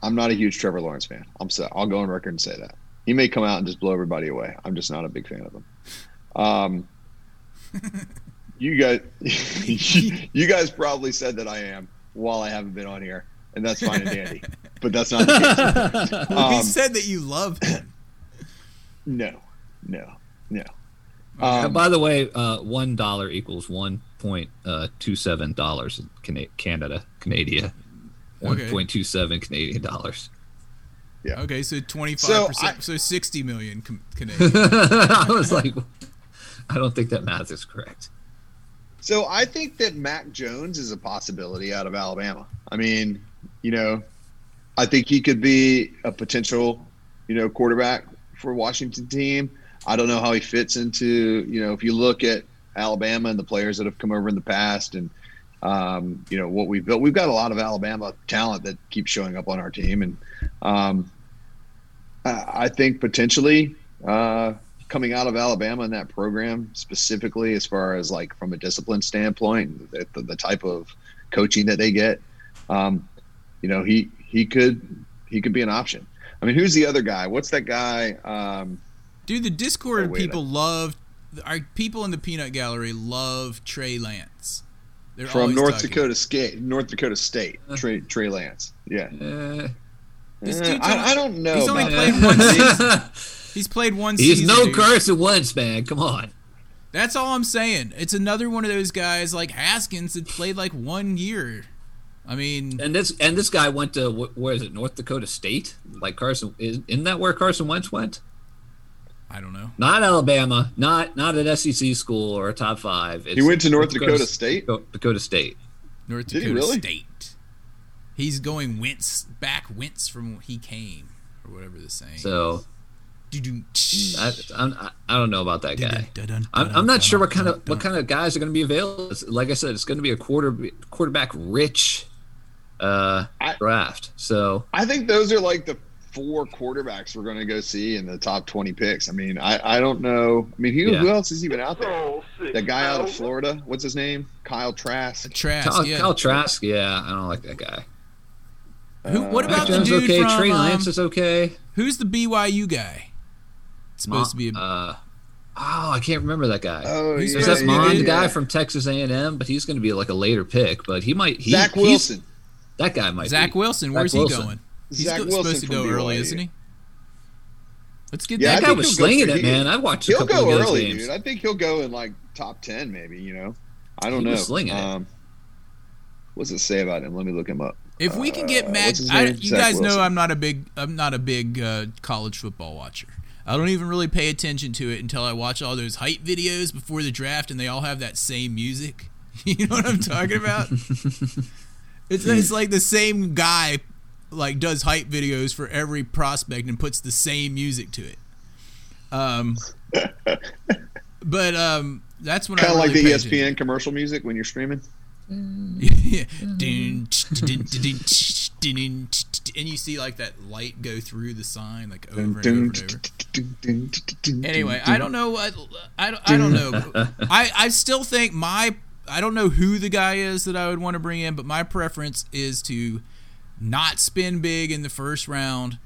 i'm not a huge trevor lawrence fan i'm so i'll go on record and say that he may come out and just blow everybody away i'm just not a big fan of him um you guys you guys probably said that i am while i haven't been on here and that's fine and dandy but that's not the case Well, he Um, said that you love him. no no no Uh, um, by the way, uh, one dollar equals one point uh, two seven dollars in Cana- Canada, Canada. One Okay. point two seven Canadian dollars. Yeah. Okay, so twenty five percent, so sixty million com- Canadian. I was like, I don't think that math is correct. So I think that Mac Jones is a possibility out of Alabama. I mean, you know, I think he could be a potential, you know, quarterback for Washington team. I don't know how he fits into, you know, if you look at Alabama and the players that have come over in the past and um, you know what we've built. We've got a lot of Alabama talent that keeps showing up on our team, and um, I, think potentially uh, coming out of Alabama in that program specifically, as far as like from a discipline standpoint, the, the, the type of coaching that they get, um, you know, he he could he could be an option. I mean, who's the other guy? What's that guy? Um, Dude, the Discord Oh, people love our people in the peanut gallery love Trey Lance. They're from North talking- Dakota State, North Dakota State, Trey Trey Lance. Yeah, dude's only- I, I don't know. he's only played one season. He's played one He's season. no dude. Carson Wentz, man. Come on. That's all I'm saying. It's another one of those guys like Haskins that played like one year. I mean, And this and this guy went to where is it? North Dakota State. Like Carson, is, isn't that where Carson Wentz went? I don't know. Not Alabama. Not not an SEC school or a top five. It's He went to North Dakota State? Dakota, Dakota State. North Did he Dakota really? State. He's going wince back wince from he came or whatever the saying. So Doo-doo. I, I'm, I I don't know about that guy. I'm, I'm not sure what kind of what kind of guys are going to be available. Like I said, it's going to be a quarter quarterback rich uh, draft. So I think those are like the four quarterbacks we're going to go see in the top 20 picks. I mean, I, I don't know. I mean, who, Yeah. who else is even out there? That guy out of Florida, what's his name? Kyle Trask. Trask, Kyle, yeah. Kyle Trask, yeah, I don't like that guy. Who, what Mac about the dude okay. from Trey um, Lance is okay. who's the BYU guy? It's supposed to be a, uh, Oh, I can't remember that guy. Oh, He's yeah, Is that to be Mond good. guy from Texas A&M? But he's going to be like a later pick. But he might. He, Zach he's- Wilson. That guy might. Zach be. Wilson, Zach where's Wilson. he going? He's Zach go- Wilson supposed to go early, BYU. isn't he? Let's get Yeah, that That I guy was slinging it, man. I watched a He'll couple go of early, games. dude. I think he'll go in like top ten, maybe. You know, I don't He know. was slinging it. um, What's it say about him? Let me look him up. If we can get Uh, Mac, I, you Zach guys know I'm not a big I'm not a big uh, college football watcher. I don't even really pay attention to it until I watch all those hype videos before the draft, and they all have that same music. you know what I'm talking about? it's it's like the same guy like does hype videos for every prospect and puts the same music to it. Um, but um, that's when Kind I really like the ESPN attention. commercial music when you're streaming. And you see like that light go through the sign like over and over and over. Anyway, I don't know what I don't, I don't know. I I still think my I don't know who the guy is that I would want to bring in, but my preference is to not spend big in the first round,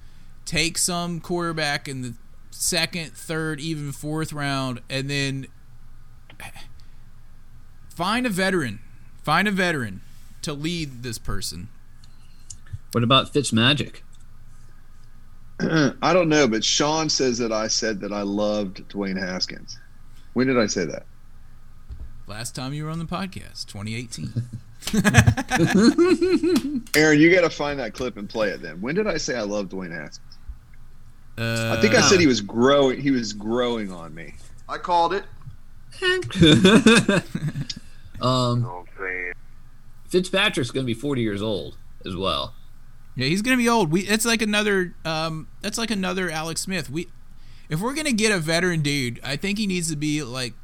take some quarterback in the second, third, even fourth round, and then find a veteran. Find a veteran to lead this person. What about Fitzmagic? I don't know, but Sean says that I said that I loved Dwayne Haskins. When did I say that? Last time you were on the podcast, 2018. Aaron, you got to find that clip and play it. Then when did I say I loved Dwayne Haskins? Uh, I think I said he was growing. He was growing on me. I called it. um, Fitzpatrick's going to be 40 years old as well. Yeah, he's gonna be old. We it's like another um that's like another Alex Smith. We if we're gonna get a veteran dude, I think he needs to be like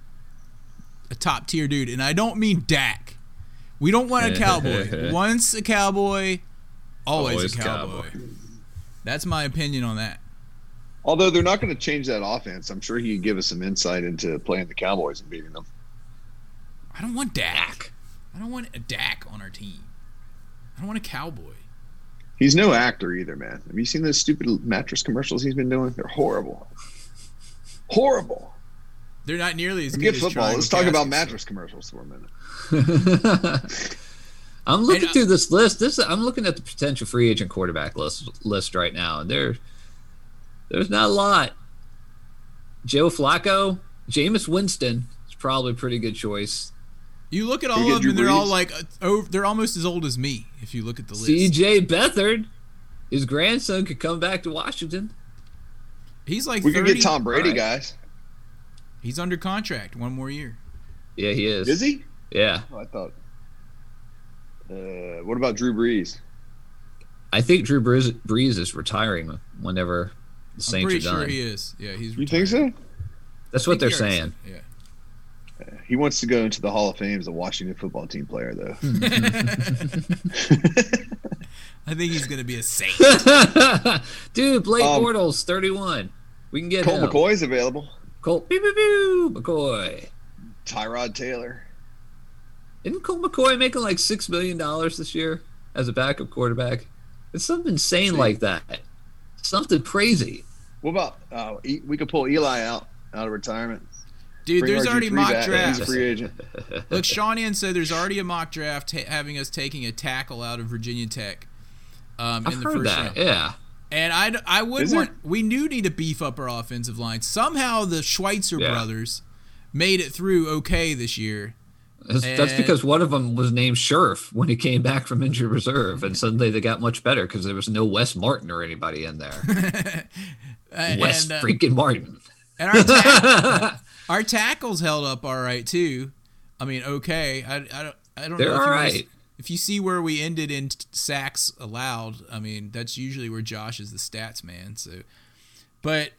a top tier dude, and I don't mean Dak. We don't want a cowboy. Once a cowboy, always, Always a cowboy. That's my opinion on that. Although they're not going to change that offense, I'm sure he could give us some insight into playing the Cowboys and beating them. I don't want Dak. I don't want a Dak on our team. I don't want a cowboy. He's no actor either, man. Have you seen those stupid mattress commercials he's been doing? They're horrible. Horrible. They're not nearly as Forget good as football. Let's talk about Caskets. mattress commercials for a minute. I'm looking And, uh, through this list. This I'm looking at the potential free agent quarterback list list right now, and there, there's not a lot. Joe Flacco, Jameis Winston is probably a pretty good choice. You look at all of them, and they're all like, uh, over, they're almost as old as me. If you look at the list, C.J. Beathard, his grandson could come back to Washington. he's like We could get Tom Brady, Alright. guys. He's under contract one more year. Yeah, he is. Is he? Yeah, Oh, I thought. Uh, what about Drew Brees? I think Drew Brees, Brees is retiring whenever the I'm Saints pretty are sure done. he is. Yeah, he's. You think so? That's I what they're think saying. said- He wants to go into the Hall of Fame as a Washington football team player, though. I think he's gonna be a saint. Dude, Blake Um, Bortles, 31. We can get Colt him. McCoy's available. Colt, pew, pew, pew, McCoy. Tyrod Taylor. Isn't Colt McCoy making like $6 million this year as a backup quarterback? It's something insane like that. Something crazy. What about uh, E- we could pull Eli out out of retirement? Dude, Bring there's already RG3 mock back. He's a free agent. Look, Sean Ian said there's already a mock draft ha- having us taking a tackle out of Virginia Tech um, I've the heard first that. round. Yeah. And I, I would Is want. We do need to beef up our offensive line. Somehow the Schweitzer Yeah. brothers made it through okay this year. That's, that's because one of them was named Scherff when he came back from injured reserve, and suddenly they got much better because there was no Wes Martin or anybody in there. And, Wes uh, freaking Martin. and our, our tackles held up all right too. I mean, okay. I, I don't. I don't They're know if all you guys- if you see where we ended in sacks allowed, I mean that's usually where Josh is the stats man. So, but,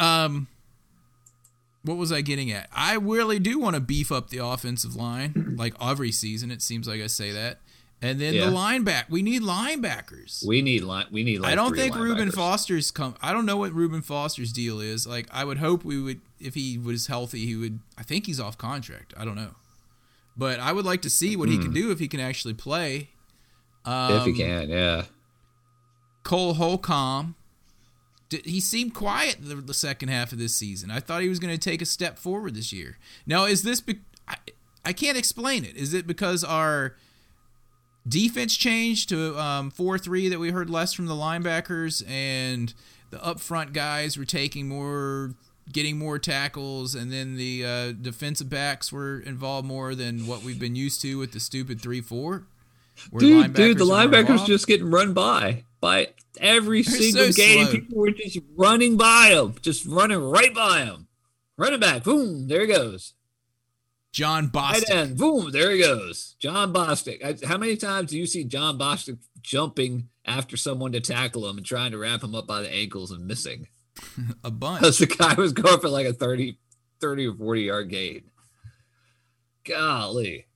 um, what was I getting at? I really do want to beef up the offensive line, like every season. It seems like I say that, and then Yeah. the linebacker. We need linebackers. We need line. We need. Like I don't think Reuben. Foster's come. I don't know what Reuben Foster's deal is. Like, I would hope we would, if he was healthy, he would. I think he's off contract. I don't know, but I would like to see what he can do if he can actually play. Um, Hmm. If he can, yeah. Cole Holcomb, d- he seemed quiet the, the second half of this season. I thought he was going to take a step forward this year. Now, is this? Be- I, I can't explain it. Is it because our defense changed to um, four three that we heard less from the linebackers and the up front guys were taking more, getting more tackles, and then the uh, defensive backs were involved more than what we've been used to with the stupid three four. where Dude, dude, the linebackers just getting run by by every They're single so game. slow. People were just running by them just running right by them Running back, boom, there he goes. John Right Bostic. end, boom, there he goes. John Bostic. I- How many times do you see John Bostic jumping after someone to tackle him and trying to wrap him up by the ankles and missing? a bunch. Because the guy was going for like a 30, 30 or 40 yard gain. Golly.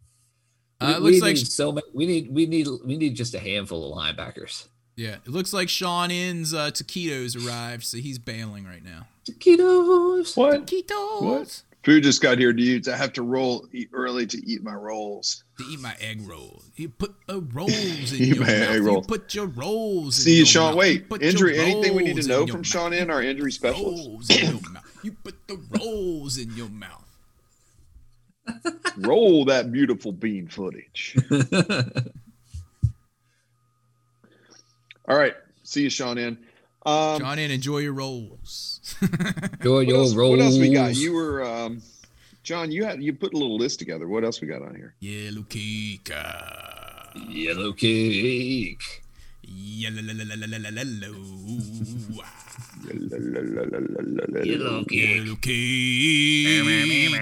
Uh, We- it looks we like need so many. We need we need we need just a handful of linebackers. yeah, it looks like Sean In's uh, taquitos arrived, so he's bailing right now. Taquitos. What? Taquitos What? Food just got here, dudes. I have to roll eat early to eat my rolls. to eat my egg roll. You put uh, rolls in Eat your my mouth. egg You put your rolls. in See, your Sean. mouth. Wait, You injury. Anything we need to know your from Sean in our injury specialist? Rolls in your mouth. You put the rolls in your mouth. Roll that beautiful bean footage. All right. See you, Sean in. Um, Sean in, enjoy your rolls. Enjoy what, your else, rolls. what else we got? You were um, John. You had you put a little list together. What else we got on here? Yellow cake. uh, Yellow cake. Yellow. Yellow cake. Yellow cake.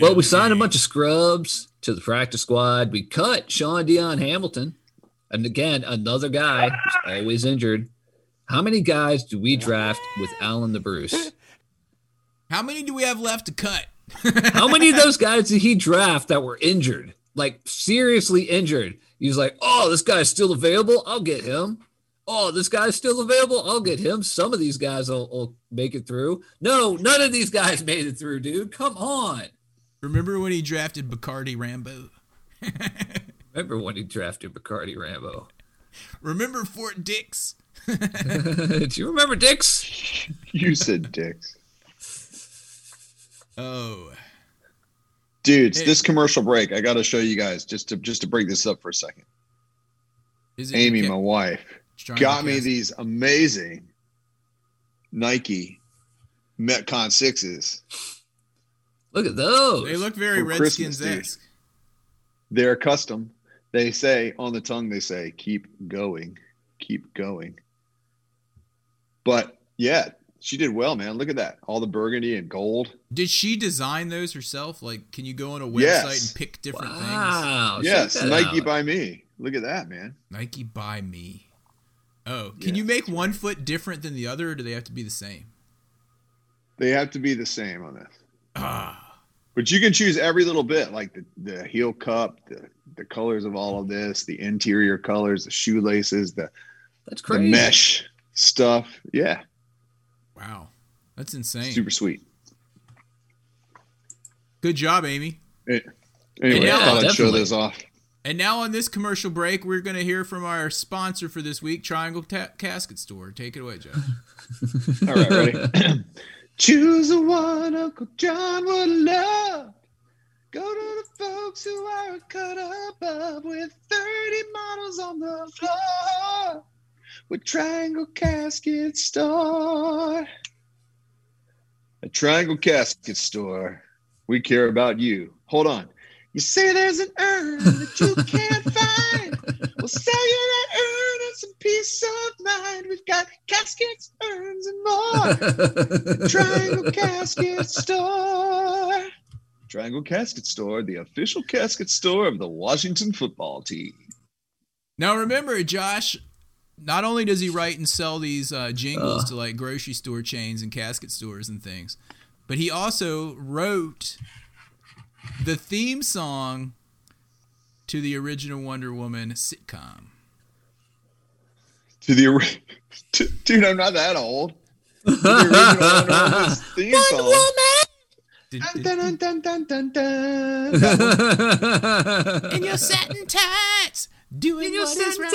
Well, we signed a bunch of scrubs to the practice squad. We cut Sean Dion Hamilton. And again, another guy who's always injured. How many guys do we draft with Alan the Bruce? How many do we have left to cut? How many of those guys did he draft that were injured? Like seriously injured. He was like, oh, this guy's still available. I'll get him. Oh, this guy's still available. I'll get him. Some of these guys will, will make it through. No, none of these guys made it through, dude. Come on. Remember when he drafted Bacarri Rambo? Remember when he drafted Bacarri Rambo? Remember Fort Dix? Do you remember dicks? You said dicks, Oh, dudes. Hey. This commercial break. I got to show you guys just to just to break this up for a second. is it Amy, Ke- my wife, got me these amazing Nike Metcon sixes. Look at those. They look very Redskins esque. They're custom. They say on the tongue, they say, keep going, keep going. But yeah, she did well, man. Look at that. All the burgundy and gold. Did she design those herself? Like, can you go on a website Yes. and pick different things? wow. check yes, Nike out. by me. Look at that, man. Nike by me. Oh, can Yeah. you make one foot different than the other, or do they have to be the same? They have to be the same on this. Ah, But you can choose every little bit, like the, the heel cup, the, the colors of all of this, the interior colors, the shoelaces, the, That's the crazy. mesh stuff. Yeah, wow, that's insane. super sweet. Good job, Amy. Anyway, Yeah, I thought I'd show definitely. those off. And now on this commercial break, we're going to hear from our sponsor for this week, Triangle Ta- Casket Store. Take it away, Josh. All right, ready? Choose the one Uncle John would love. Go to the folks who are cut above with 30 models on the floor. With Triangle Casket Store. A Triangle Casket Store. We care about you. Hold on. You say there's an urn that you can't find. We'll sell you that urn and some peace of mind. We've got caskets, urns, and more. Triangle Casket Store. Triangle Casket Store, the official casket store of the Washington football team. Now remember, Josh. Not only does he write and sell these uh, jingles to like grocery store chains and casket stores and things, but he also wrote the theme song to the original Wonder Woman sitcom. To the ori- to- dude, I'm not that old. To the original Wonder Woman's theme song. Did- Dun, did- dun, dun, dun, dun, dun. That one. in your satin tights, doing what is right.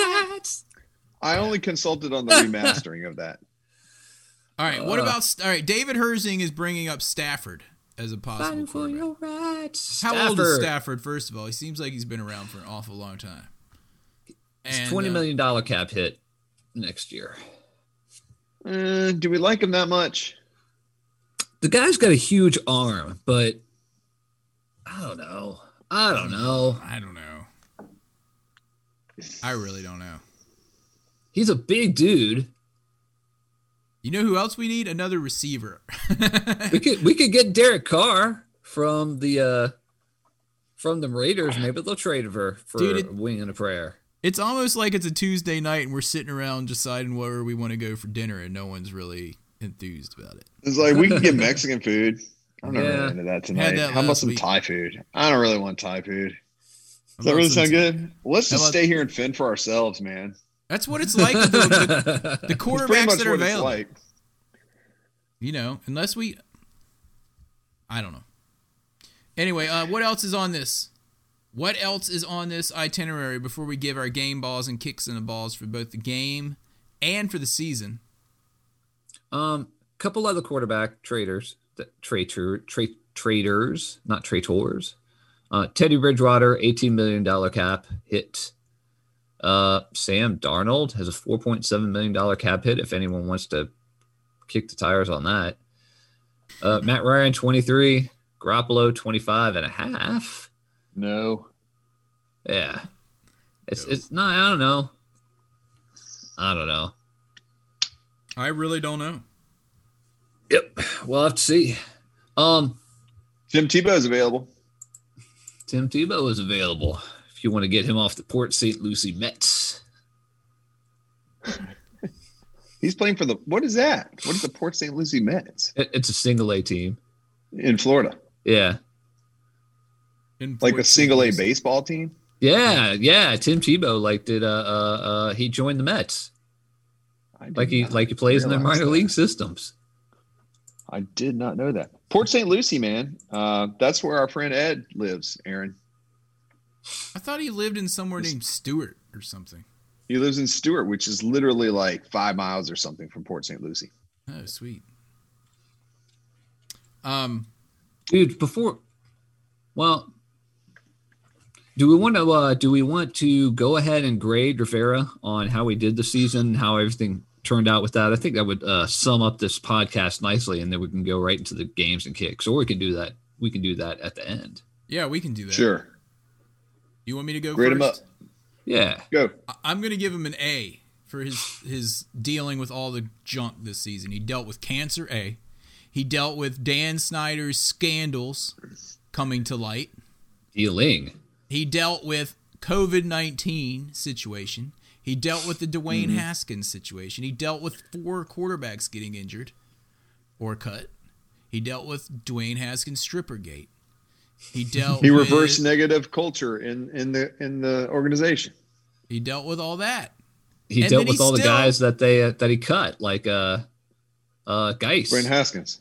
I only consulted on the remastering of that. All right. What Uh, about all right? David Herzing is bringing up Stafford as a possible Fighting for quarterback. your rights. How old is Stafford. Stafford? First of all, he seems like he's been around for an awful long time. It's And, twenty uh, million dollar cap hit next year. Uh, do we like him that much? The guy's got a huge arm, but I don't know. I don't know. I don't know. I really don't know. He's a big dude. You know who else we need? Another receiver. We could we could get Derek Carr from the uh from the Raiders. Maybe they'll trade for for Dude, it- a wing and a prayer. it's almost like it's a Tuesday night and we're sitting around deciding where we want to go for dinner, and no one's really enthused about it. It's like we can get Mexican food. I'm not Yeah. really into that tonight. that How about some week. Thai food? I don't really want Thai food. Does that really sound good? Let's just stay here and fend for ourselves, man. That's what it's like with the, the, the It's quarterbacks much that are what it's available. like. You know, unless we, I don't know. Anyway, uh, what else is on this? What else is on this itinerary before we give our game balls and kicks in the balls for both the game and for the season? Um, couple other quarterback traders, that traitor, tra- traders, not traitors. Uh, Teddy Bridgewater, eighteen million dollar cap hit. Uh, Sam Darnold has a four point seven million dollar cap hit. If anyone wants to kick the tires on that. Uh, Matt Ryan, twenty three. Garoppolo, 25 and a half. No. Yeah, it's it's not. I don't know. I don't know. I really don't know. Yep, we'll have to see. Um, Jim Tebow is available. Tim Tebow is available if you want to get him off the Port St. Lucie Mets. He's playing for the what is that? What is the Port St. Lucie Mets It- it's a single A team. in Florida? Yeah, In Like a single A baseball team? yeah, yeah. Tim Tebow like did uh uh, uh he joined the Mets I like he like he plays in their minor that. league systems. I did not know that. Port St. Lucie, man. Uh, that's where our friend Ed lives, Aaron. I thought he lived in somewhere named Stuart or something. He lives in Stuart, which is literally like five miles or something from Port St. Lucie. Oh, sweet. Um, Dude, before, well, do we want to uh do we want to go ahead and grade Rivera on how he did the season, how everything turned out with that? I think that would uh, sum up this podcast nicely, and then we can go right into the games and kicks, or we can do that. We can do that at the end. yeah, we can do that. Sure. You want me to go Grade him first? up. Yeah. Go. I- I'm going to give him an A for his his dealing with all the junk this season. He dealt with cancer, A. He dealt with Dan Snyder's scandals coming to light. Dealing. He dealt with COVID nineteen situation. He dealt with the Dwayne mm-hmm. Haskins situation. He dealt with four quarterbacks getting injured or cut. He dealt with Dwayne Haskins stripper gate. He dealt. He with, reversed negative culture in in the in the organization. He dealt with all that. He And dealt then he with all the guys that they uh, that he cut, like uh, uh, Guice. Brent Haskins.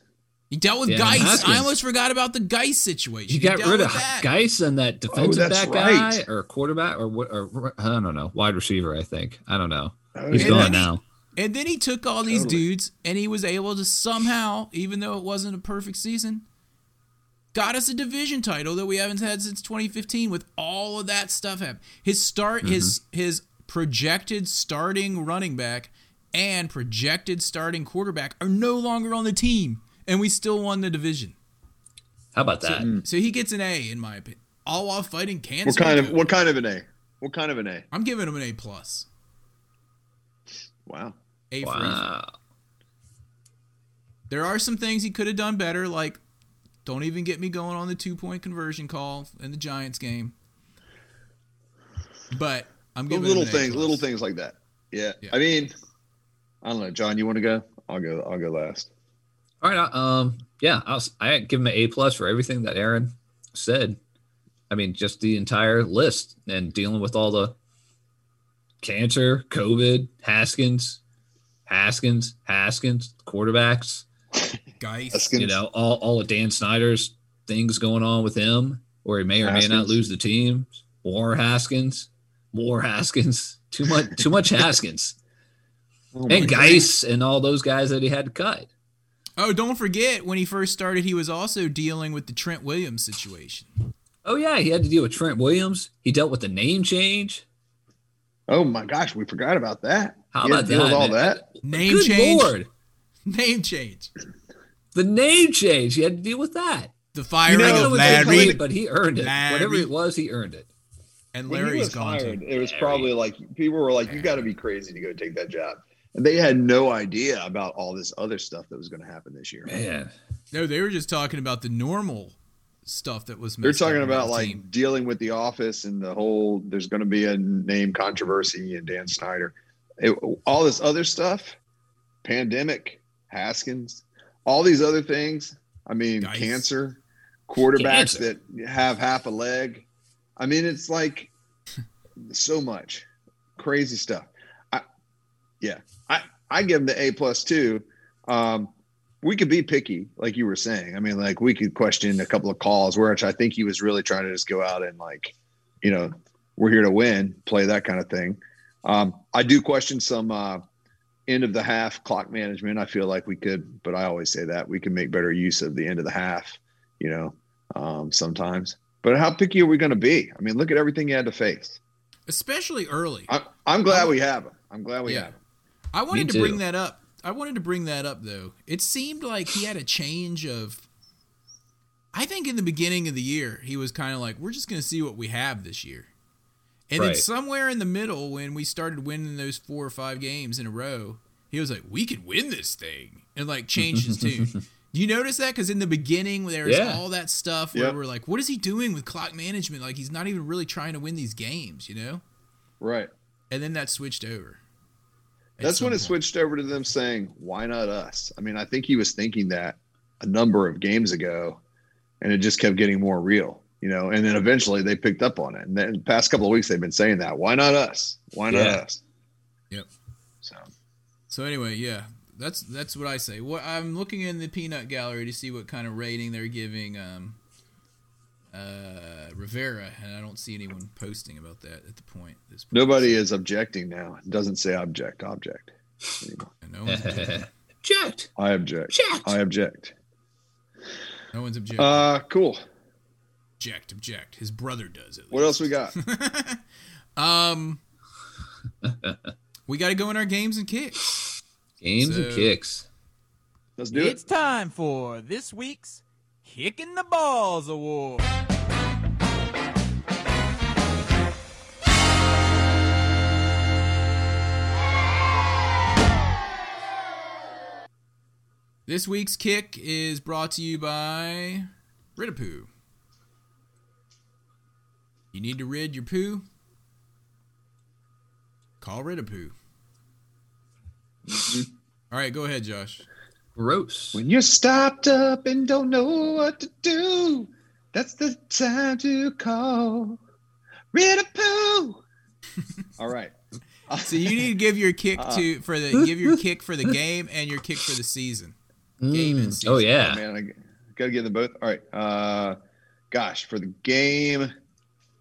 He dealt with Yeah, Guice. Haskins. I almost forgot about the Guice situation. You He got rid of that. Guice and that defensive that's back guy or quarterback or what? Or, I don't know, wide receiver. I think I don't know. Oh, He's yeah. gone now. And then he took all these Totally. dudes and he was able to somehow, even though it wasn't a perfect season, got us a division title that we haven't had since 2015 with all of that stuff happening. His start his Mm-hmm. his projected starting running back and projected starting quarterback are no longer on the team and we still won the division. How about that? So he gets an A in my opinion. All while fighting cancer. What kind of what kind of an A? What kind of an A? I'm giving him an A plus. Wow. A for wow. There are some things he could have done better, like don't even get me going on the two point conversion call in the Giants game. But I'm giving little him an A things, plus. little things like that. Yeah. Yeah. I mean, I don't know, John. You want to go? I'll go. I'll go last. All right. Um. Yeah. I'll, s- I give him an A plus for everything that Aaron said. I mean, just the entire list and dealing with all the cancer, COVID, Haskins, Haskins, Haskins, quarterbacks. Guice. Haskins. You know, all all of Dan Snyder's things going on with him, or he may or may not lose the team. More Haskins, more Haskins. Too much. Too much Haskins. Oh and God. Guice and all those guys that he had to cut. Oh, don't forget when he first started, he was also dealing with the Trent Williams situation. Oh yeah, he had to deal with Trent Williams. He dealt with the name change. Oh my gosh, we forgot about that. How You had about to deal with that, all man? that? Name Good change. lord, Name change. The name change. He had to deal with that. The firing know, know of what they call Larry it, but he earned it. Whatever it was, he earned it. and When he Larry's was gone hired, too. it was probably like people were like, "You got to be crazy to go take that job," and they had no idea about all this other stuff that was going to happen this year. Man, No, they were just talking about the normal stuff that was. They're messed up talking about the like team. dealing with the office and the whole. There's going to be a name controversy and Dan Snyder, It- all this other stuff, pandemic, Haskins, all these other things. I mean, cancer, quarterbacks Cancer. that have half a leg. I mean, it's like so much crazy stuff. I, yeah, I I give him the A plus two. Um, we could be picky, like you were saying. I mean, like we could question a couple of calls, which I think he was really trying to just go out and like, you know, we're here to win, play that kind of thing. Um, I do question some uh, end of the half clock management. I feel like we could, but I always say that we can make better use of the end of the half, you know, um, sometimes. But how picky are we going to be? I mean, look at everything you had to face. especially early. I, I'm glad we have him. I'm glad we Yeah. have him. I wanted to too. bring that up. I wanted to bring that up though. It seemed like he had a change of. I think in the beginning of the year he was kind of like, "We're just going to see what we have this year," and then somewhere in the middle, when we started winning those four or five games in a row, he was like, "We could win this thing," and like changed his tune. Do you notice that? Because in the beginning, there was Yeah. all that stuff where Yep. we're like, "What is he doing with clock management? Like he's not even really trying to win these games," you know? Right. And then that switched over. That's some when it switched over to them saying, "Why not us?" I mean, I think he was thinking that a number of games ago, and it just kept getting more real, you know. And then eventually they picked up on it. And then the past couple of weeks they've been saying that, "Why not us? Why not Yeah. us?" Yep. So So anyway, yeah, that's that's what I say. What I'm looking in the peanut gallery to see what kind of rating they're giving um, uh, Rivera, and I don't see anyone posting about that at the point. This point. nobody is objecting now. It doesn't say object, object. And no one's objecting. Jacked. I object. Jacked. I object. No one's objecting. Uh, cool. Object, object. His brother does it. What else we got? Um, we got to go in our games and kicks. Games So- and kicks. Let's do It's it. It's time for this week's Kicking the Balls Award. This week's kick is brought to you by Rid-a-Poo. You need to rid your poo? Call Rid-a-Poo. All right, go ahead, Josh. Gross. When you're stopped up and don't know what to do, that's the time to call. rid a poo. All right. So you need to give your kick to for the give your kick for the game and your kick for the season. Game and Mm. season. Oh yeah. Oh, man, I gotta give them both. All right. Uh, gosh, for the game,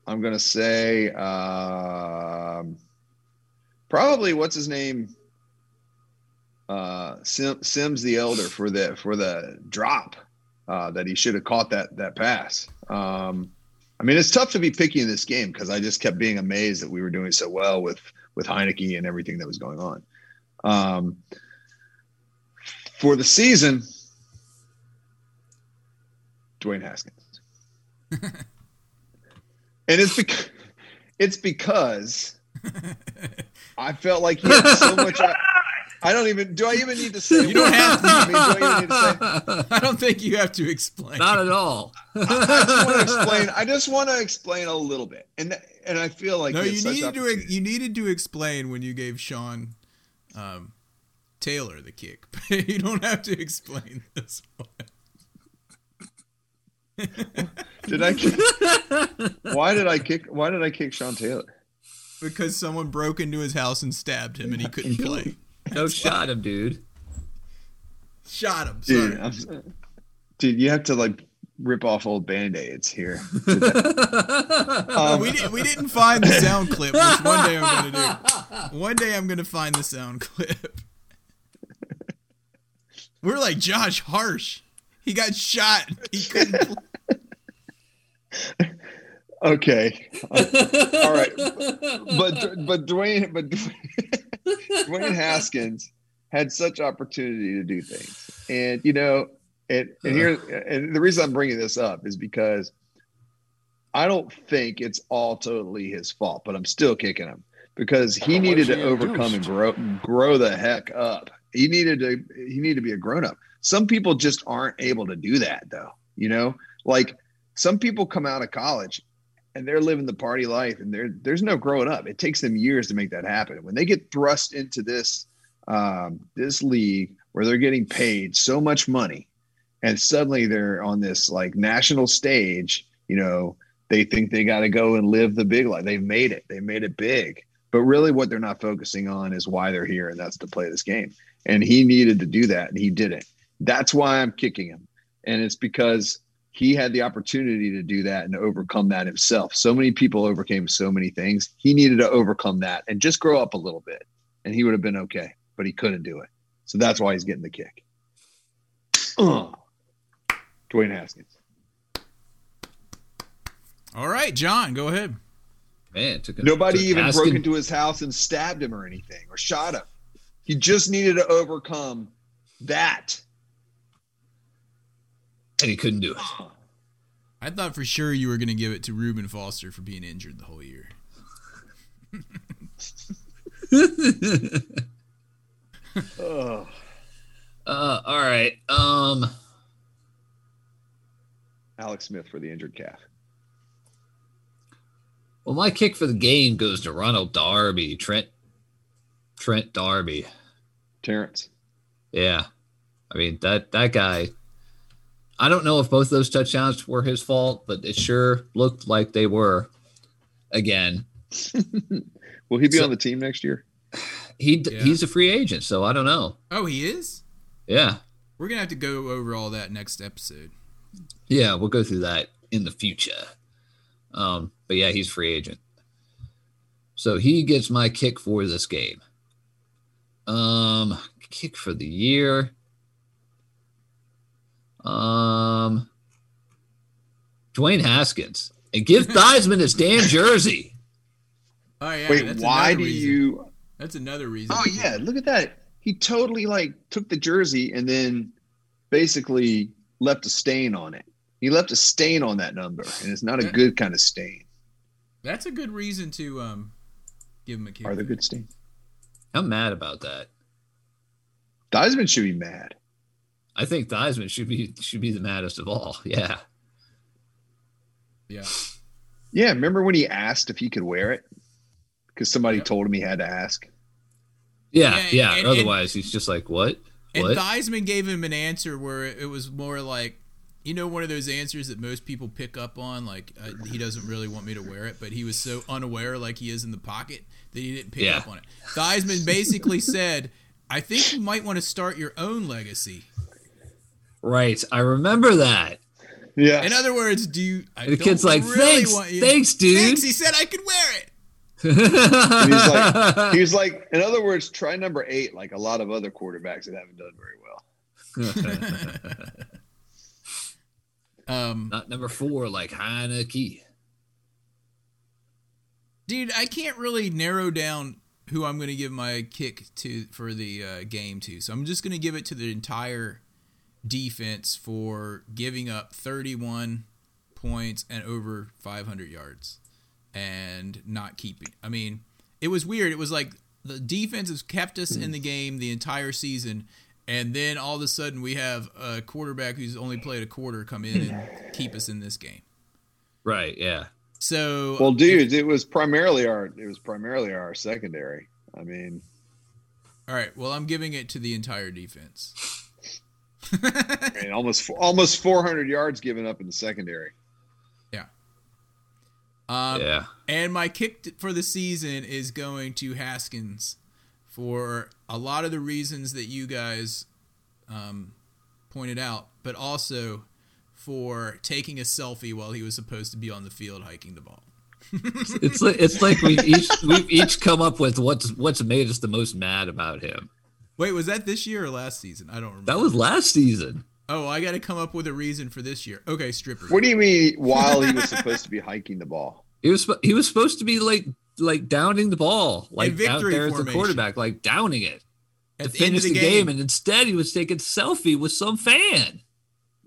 I'm gonna say um, probably what's his name, uh, Sim, Sims the Elder for the for the drop uh, that he should have caught that that pass. Um, I mean, it's tough to be picky in this game because I just kept being amazed that we were doing so well with with Heinicke and everything that was going on. Um, for the season, Dwayne Haskins. and it's because it's because I felt like he had so much. I, I don't even. Do I even need to say? You don't have to. I mean, do I even need to say? I don't think you have to explain. Not at all. I just want to explain. I just want to explain a little bit, and and I feel like no, you needed to you needed to explain when you gave Sean um, Taylor the kick. You don't have to explain this one. Did I? Kick, why did I kick? Why did I kick Sean Taylor? Because someone broke into his house and stabbed him and he couldn't play. No shot him, dude. Shot him. Sorry. Dude, I'm, dude, you have to like rip off old band aids here. no, Um, we didn't we didn't find the sound clip, which one day I'm gonna do. One day I'm gonna find the sound clip. We're like Josh Harsh. He got shot. He couldn't. Play. Okay. All right. But but Dwayne but Dwayne, Dwayne Haskins had such opportunity to do things, and you know, and and here and the reason I'm bringing this up is because I don't think it's all totally his fault, but I'm still kicking him because he needed to overcome and grow grow the heck up. He needed to he needed to be a grown up. Some people just aren't able to do that though. You know, like some people come out of college and they're living the party life and there there's no growing up. It takes them years to make that happen. When they get thrust into this um, this league where they're getting paid so much money and suddenly they're on this like national stage, you know, they think they got to go and live the big life. They've made it. They made it big. But really what they're not focusing on is why they're here and that's to play this game. And he needed to do that and he didn't. That's why I'm kicking him. And it's because he had the opportunity to do that and overcome that himself. So many people overcame so many things. He needed to overcome that and just grow up a little bit, and he would have been okay. But he couldn't do it, so that's why he's getting the kick. Uh, Dwayne Haskins. All right, John, go ahead. Man, took a, Nobody took even Haskins- broke into his house and stabbed him or anything or shot him. He just needed to overcome that. And he couldn't do it. I thought for sure you were gonna give it to Reuben Foster for being injured the whole year. Oh, Uh, all right. Um, Alex Smith for the injured calf. well, my kick for the game goes to Ronald Darby, Trent, Trent Darby. Terrence. Yeah, I mean that that guy. I don't know if both those touchdowns were his fault, but it sure looked like they were. Again, Will he be So- on the team next year? he Yeah. he's a free agent, so I don't know. Oh, he is. Yeah, We're gonna have to go over all that next episode. yeah, we'll go through that in the future. Um, but yeah, he's free agent, so he gets my kick for this game. Um, kick for the year. Um, Dwayne Haskins and give Theismann his damn jersey. Oh yeah. Wait, that's why do reason. you? That's another reason. Oh yeah, look at that. He totally like took the jersey and then basically left a stain on it. He left a stain on that number, and it's not a Yeah. good kind of stain. That's a good reason to um give him a kick. Are they good stains? I'm mad about that. Theismann should be mad. I think Theismann should be should be the maddest of all. Yeah. Yeah. Yeah, remember when he asked if he could wear it because somebody Yep. told him he had to ask. Yeah, Yeah, yeah. and- Otherwise, he's just like, what? And What? Theismann gave him an answer where it was more like, you know, one of those answers that most people pick up on, like uh, he doesn't really want me to wear it, but he was so unaware, like he is in the pocket, that he didn't pick Yeah. up on it. Theismann basically said, "I think you might want to start your own legacy." Right. I remember that. Yeah. In other words, do you? I the kid's like, really "Thanks, you- thanks, dude." Thanks. He said I could wear it. He's like, he's like, in other words, try number eight, like a lot of other quarterbacks that haven't done very well. Um, Not number four, like Heinicke. dude, I can't really narrow down who I'm going to give my kick to for the uh, game to. So I'm just going to give it to the entire defense for giving up 31 points and over 500 yards and not keeping. I mean, it was weird. It was like the defense has kept us in the mm. game the entire season. And then all of a sudden, we have a quarterback who's only played a quarter come in and keep us in this game. Right. Yeah. So, Well, dudes, it was primarily our it was primarily our secondary. I mean, all right. Well, I'm giving it to the entire defense. I mean almost almost 400 yards given up in the secondary. Um, yeah. And my kick for the season is going to Haskins for a lot of the reasons that you guys um, pointed out, but also for taking a selfie while he was supposed to be on the field hiking the ball. It's like it's like we each we've each come up with what's what's made us the most mad about him. Wait, was that this year or last season? I don't remember. That was last season. oh, I got to come up with a reason for this year. Okay, stripper. What do you mean while he was supposed to be hiking the ball? He was he was supposed to be like like downing the ball, like out victory there as the quarterback, like downing it At to the end of finish the the, game. game. and instead he was taking selfie with some fan.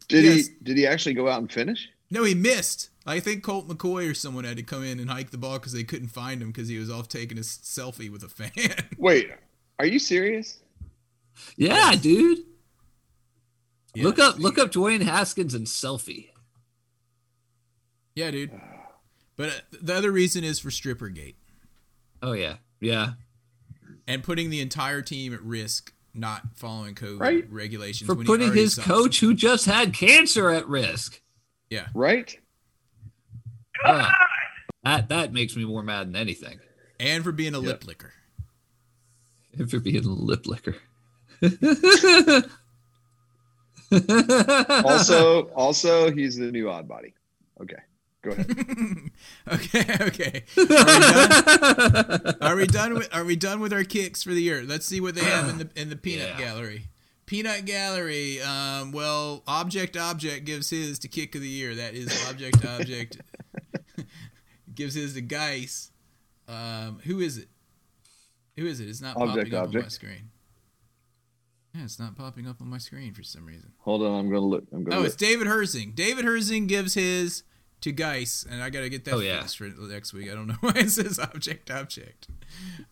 Did Yes. he did he actually go out and finish? No, he missed. I think Colt McCoy or someone had to come in and hike the ball because they couldn't find him because he was off taking a s- selfie with a fan. Wait, are you serious? Yeah, dude. Yeah. Look up look up Dwayne Haskins and selfie. Yeah, dude. But uh, the other reason is for Strippergate Oh yeah, yeah. and putting the entire team at risk not following COVID Right. regulations. For when putting his saw coach, who just had cancer, at risk. Yeah. Right? Ah, that that makes me more mad than anything. And for being a lip licker. If you're being a lip licker. Also, also he's the new odd body. Okay. Go ahead. Okay, okay. Are we done? Are we done with Are we done with our kicks for the year? Let's see what they have in the in the peanut Yeah. gallery. Peanut gallery. Um, well, object object gives his to kick of the year. That is object object gives his to Guice. Um, who is it? Who is it? It's not Object popping up on my object. screen. Yeah, it's not popping up on my screen for some reason. Hold on, I'm gonna look. I'm gonna Oh, look. it's David Herzing. David Herzing gives his to Guice, and I got to get that Oh, yeah. for next week. I don't know why it says object object.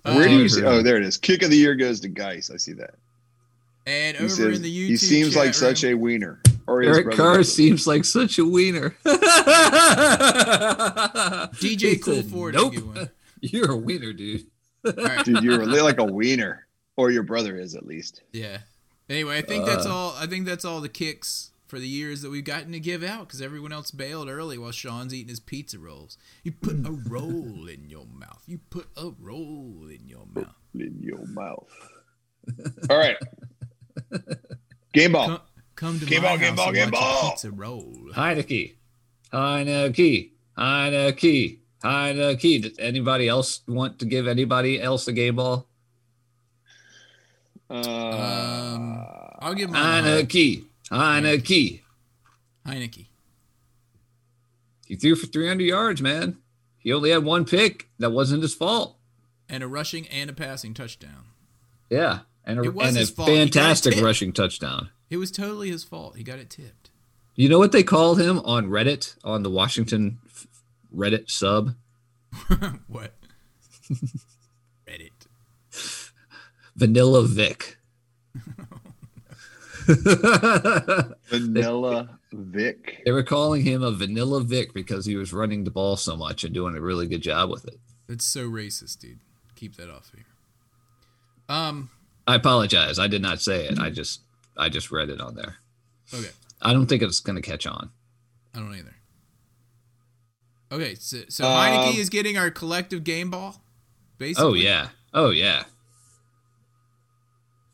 Where do Um, you see? Oh, there it is. Kick of the year goes to Guice. I see that. And He over says in the YouTube he seems chat like such a wiener. Or Eric brother Carr does. seems like such a wiener. DJ He Cool said, Ford Nope. give one. You're a wiener, dude. All right. Dude, you're like a wiener, or your brother is at least. Yeah. Anyway, I think that's Uh. all. I think that's all the kicks for the years that we've gotten to give out because everyone else bailed early while Sean's eating his pizza rolls. You put a roll in your mouth. You put a roll in your mouth. In your mouth. All right. Game ball. Come, come to Game my ball, game house ball, and game watch a ball. Pizza roll. Heinicke. Heinicke. Heinicke. Heinicke. Does anybody else want to give anybody else a game ball? Uh, Um, I'll give mine a hug. Heinicke. Heinicke. Heinicke. He threw for 300 yards, man. He only had one pick. That wasn't his fault. And a rushing and a passing touchdown. Yeah. And a, It was and a fault. He got it fantastic rushing touchdown. It was totally his fault. He got it tipped. You know what they called him on Reddit, on the Washington Reddit sub? what? Reddit. Vanilla Vic. Vanilla Vic. They were calling him a Vanilla Vic because he was running the ball so much and doing a really good job with it. That's so racist, dude. Keep that off here. Um. I apologize. I did not say it. I just I just read it on there. Okay. I don't think it's going to catch on. I don't either. Okay. So, so Um, Heinicke is getting our collective game ball. Basically. Oh yeah. Oh yeah.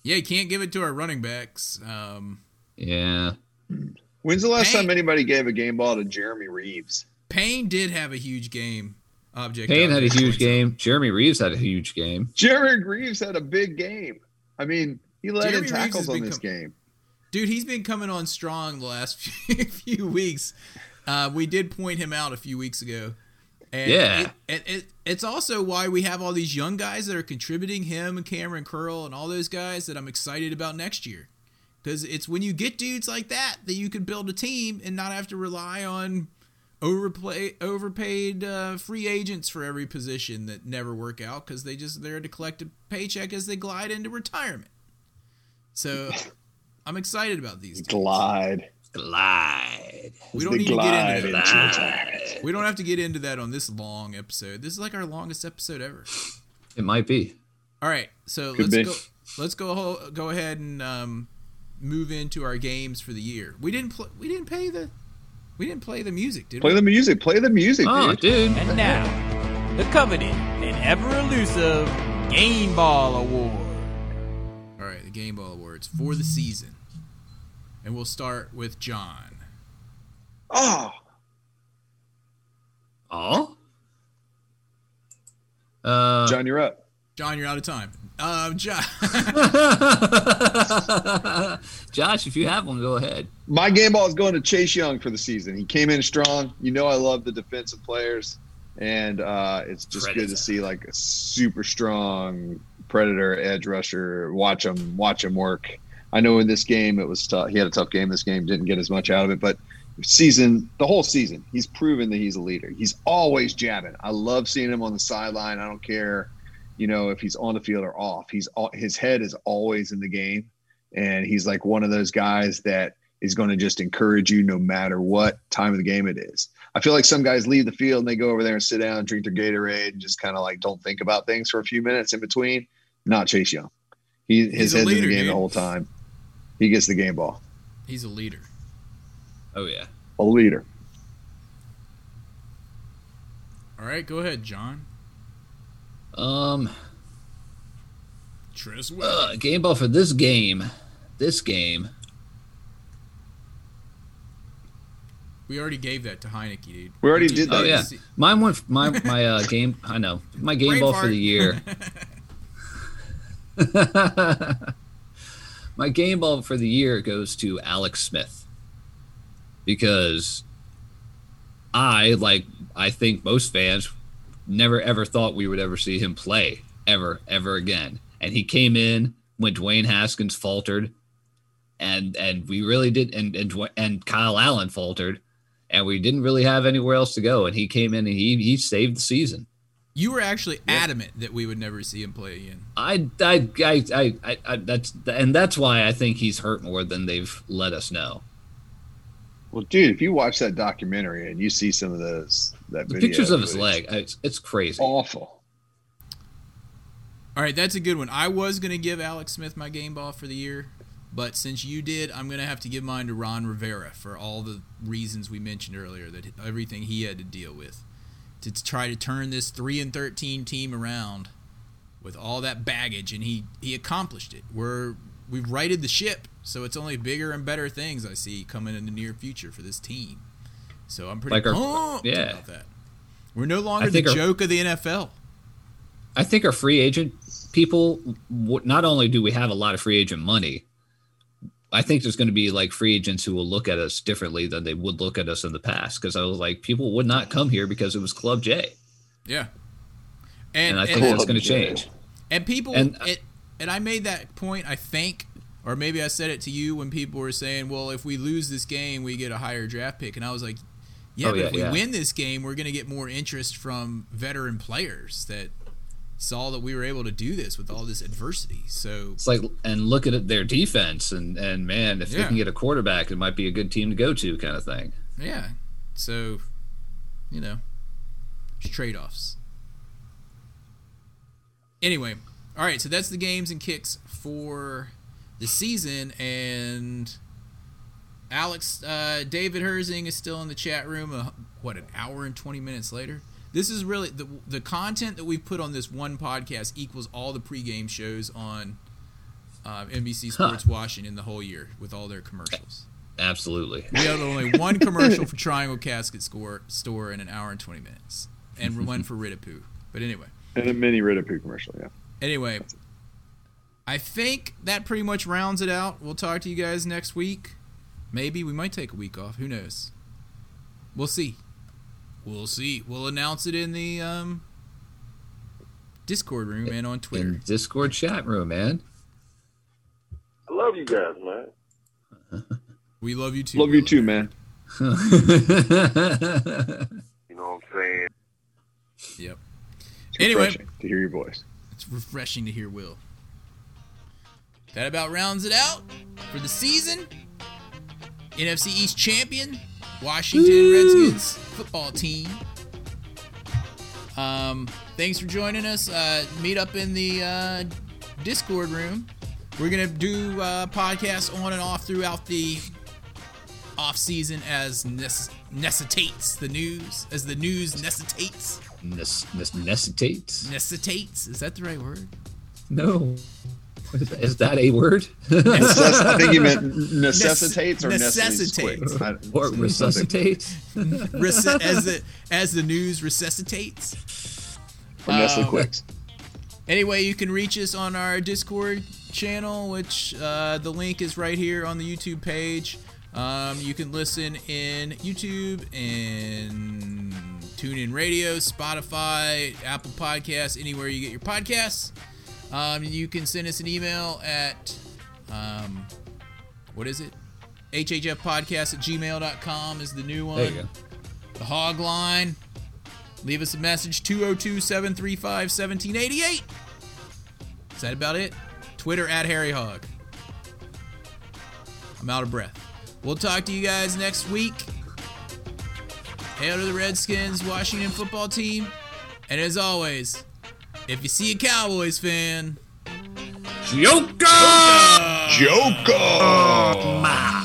Yeah. You can't give it to our running backs. Um. Yeah. When's the last Hey. time anybody gave a game ball to Jeremy Reaves? Payne did have a huge game. Object. Payne had a huge game. Jeremy Reaves had a huge game. Jeremy Reaves had a big game. I mean, he led Jeremy in tackles on become- this game. Dude, he's been coming on strong the last few, few weeks. Uh, we did point him out a few weeks ago. And Yeah. It, it, it, it's also why we have all these young guys that are contributing, him and Kamren Curl and all those guys that I'm excited about next year. Because it's when you get dudes like that that you can build a team and not have to rely on overplay, overpaid uh, free agents for every position that never work out because they just there to collect a paycheck as they glide into retirement. So I'm excited about these. Glide. Glide. We don't They need to get into into that. We don't have to get into that on this long episode. This is like our longest episode ever. It might be. All right, so Could let's be. go. Let's go. Go ahead and um, move into our games for the year. We didn't. Pl- we didn't pay the. We didn't play the music, did Play we? the music. Play the music, Oh, dude. dude. And now, the coveted and ever elusive Game Ball Award. All right, the Game Ball Awards for the season, and we'll start with John. Oh, Oh. Uh, John, you're up. John, you're out of time. Uh, John. Josh, if you have one, go ahead. My game ball is going to Chase Young for the season. He came in strong. You know, I love the defensive players, and uh, it's just good to see like a super strong predator edge rusher. Watch him, watch him work. I know in this game it was tough. He had a tough game. This game didn't get as much out of it, but season the whole season he's proven that he's a leader. He's always jabbing. I love seeing him on the sideline. I don't care, you know, if he's on the field or off. He's his head is always in the game, and he's like one of those guys that is going to just encourage you no matter what time of the game it is. I feel like some guys leave the field and they go over there and sit down and drink their Gatorade and just kind of like don't think about things for a few minutes in between. Not Chase Young. He He's his a head's in the game dude. the whole time. He gets the game ball. He's a leader. Oh yeah. A leader. All right, go ahead, John. Um, Tress uh, game ball for this game. This game. We already gave that to Heinicke, dude. We already did that. Oh that. yeah, mine went. My my uh, game. I know my game Brain ball for the year. my game ball for the year goes to Alex Smith because I like I think most fans never ever thought we would ever see him play ever ever again, and he came in when Dwayne Haskins faltered, and and we really did, and and and Kyle Allen faltered, and we didn't really have anywhere else to go, and he came in and he he saved the season. You were actually adamant that we would never see him play again. I, I, I, I, I, I that's and that's why I think he's hurt more than they've let us know. Well, dude, if you watch that documentary and you see some of those that The video, pictures of his leg, it's, it's crazy. awful. All right, that's a good one. I was going to give Alex Smith my game ball for the year, but since you did, I'm going to have to give mine to Ron Rivera for all the reasons we mentioned earlier that everything he had to deal with to, try to turn this 3 and 13 team around with all that baggage and he he accomplished it. We're we've righted the ship, so it's only bigger and better things I see coming in the near future for this team. So I'm pretty Like our- pumped yeah. about that. We're no longer the our- joke of the NFL. I think our free agent people, not only do we have a lot of free agent money, I think there's going to be like free agents who will look at us differently than they would look at us in the past. Because I was like, people would not come here because it was Club J, Yeah. and, And, I think and, that's going to change. and people and- uh, and, and I made that point I think or maybe I said it to you when people were saying, "Well, if we lose this game, we get a higher draft pick." And I was like, "Yeah, Oh, but yeah, if we yeah. win this game, we're going to get more interest from veteran players that saw that we were able to do this with all this adversity." So, It's like, and look at their defense, and and man, if they can get a quarterback, it might be a good team to go to, kind of thing. yeah. So, you know, it's trade-offs. Anyway, all right, so that's the games and kicks for the season and Alex uh, David Herzing is still in the chat room uh, what an hour and 20 minutes later. This is really the the content that we've put on this one podcast equals all the pregame shows on uh, NBC Huh. Sports Washington the whole year with all their commercials. Absolutely. We had only one commercial for Triangle Casket Score, Store in an hour and 20 minutes, and one for Rid-a-Poo. But anyway, And a mini Rid-a-Poo commercial, yeah. anyway, I think that pretty much rounds it out. We'll talk to you guys next week. Maybe we might take a week off. Who knows? We'll see. We'll see. We'll announce it in the um, Discord room and on Twitter. In Discord chat room, man. I love you guys, man. We love you too. Love you too, man. You know what I'm saying? Yep. It's Anyway. to hear your voice. It's refreshing to hear Will. That about rounds it out for the season. NFC East champion, Washington Redskins football team. Um, thanks for joining us. Uh, meet up in the uh, Discord room. We're gonna do uh, podcasts on and off throughout the off season as nece- necessitates the news, as the news necessitates. Necessitates? Necessitates. Is that the right word? No. Is that- Is that a word? Necess- I think you meant necessitates or Necessitates. necessitates. I- or something. resuscitate? Rece- as the as the news resuscitates. from Nestle Um, Quicks. Anyway, you can reach us on our Discord channel, which uh, the link is right here on the YouTube page. Um, you can listen in YouTube and TuneIn Radio, Spotify, Apple Podcasts, anywhere you get your podcasts. Um, you can send us an email at, um, what is it? HHFpodcast at gmail.com is the new one. There you go. The hog line. Leave us a message 202 735 1788. Is that about it? Twitter at Harry Hog. I'm out of breath. We'll talk to you guys next week. Hail to the Redskins Washington football team. And as always, if you see a Cowboys fan, Joker! Joker!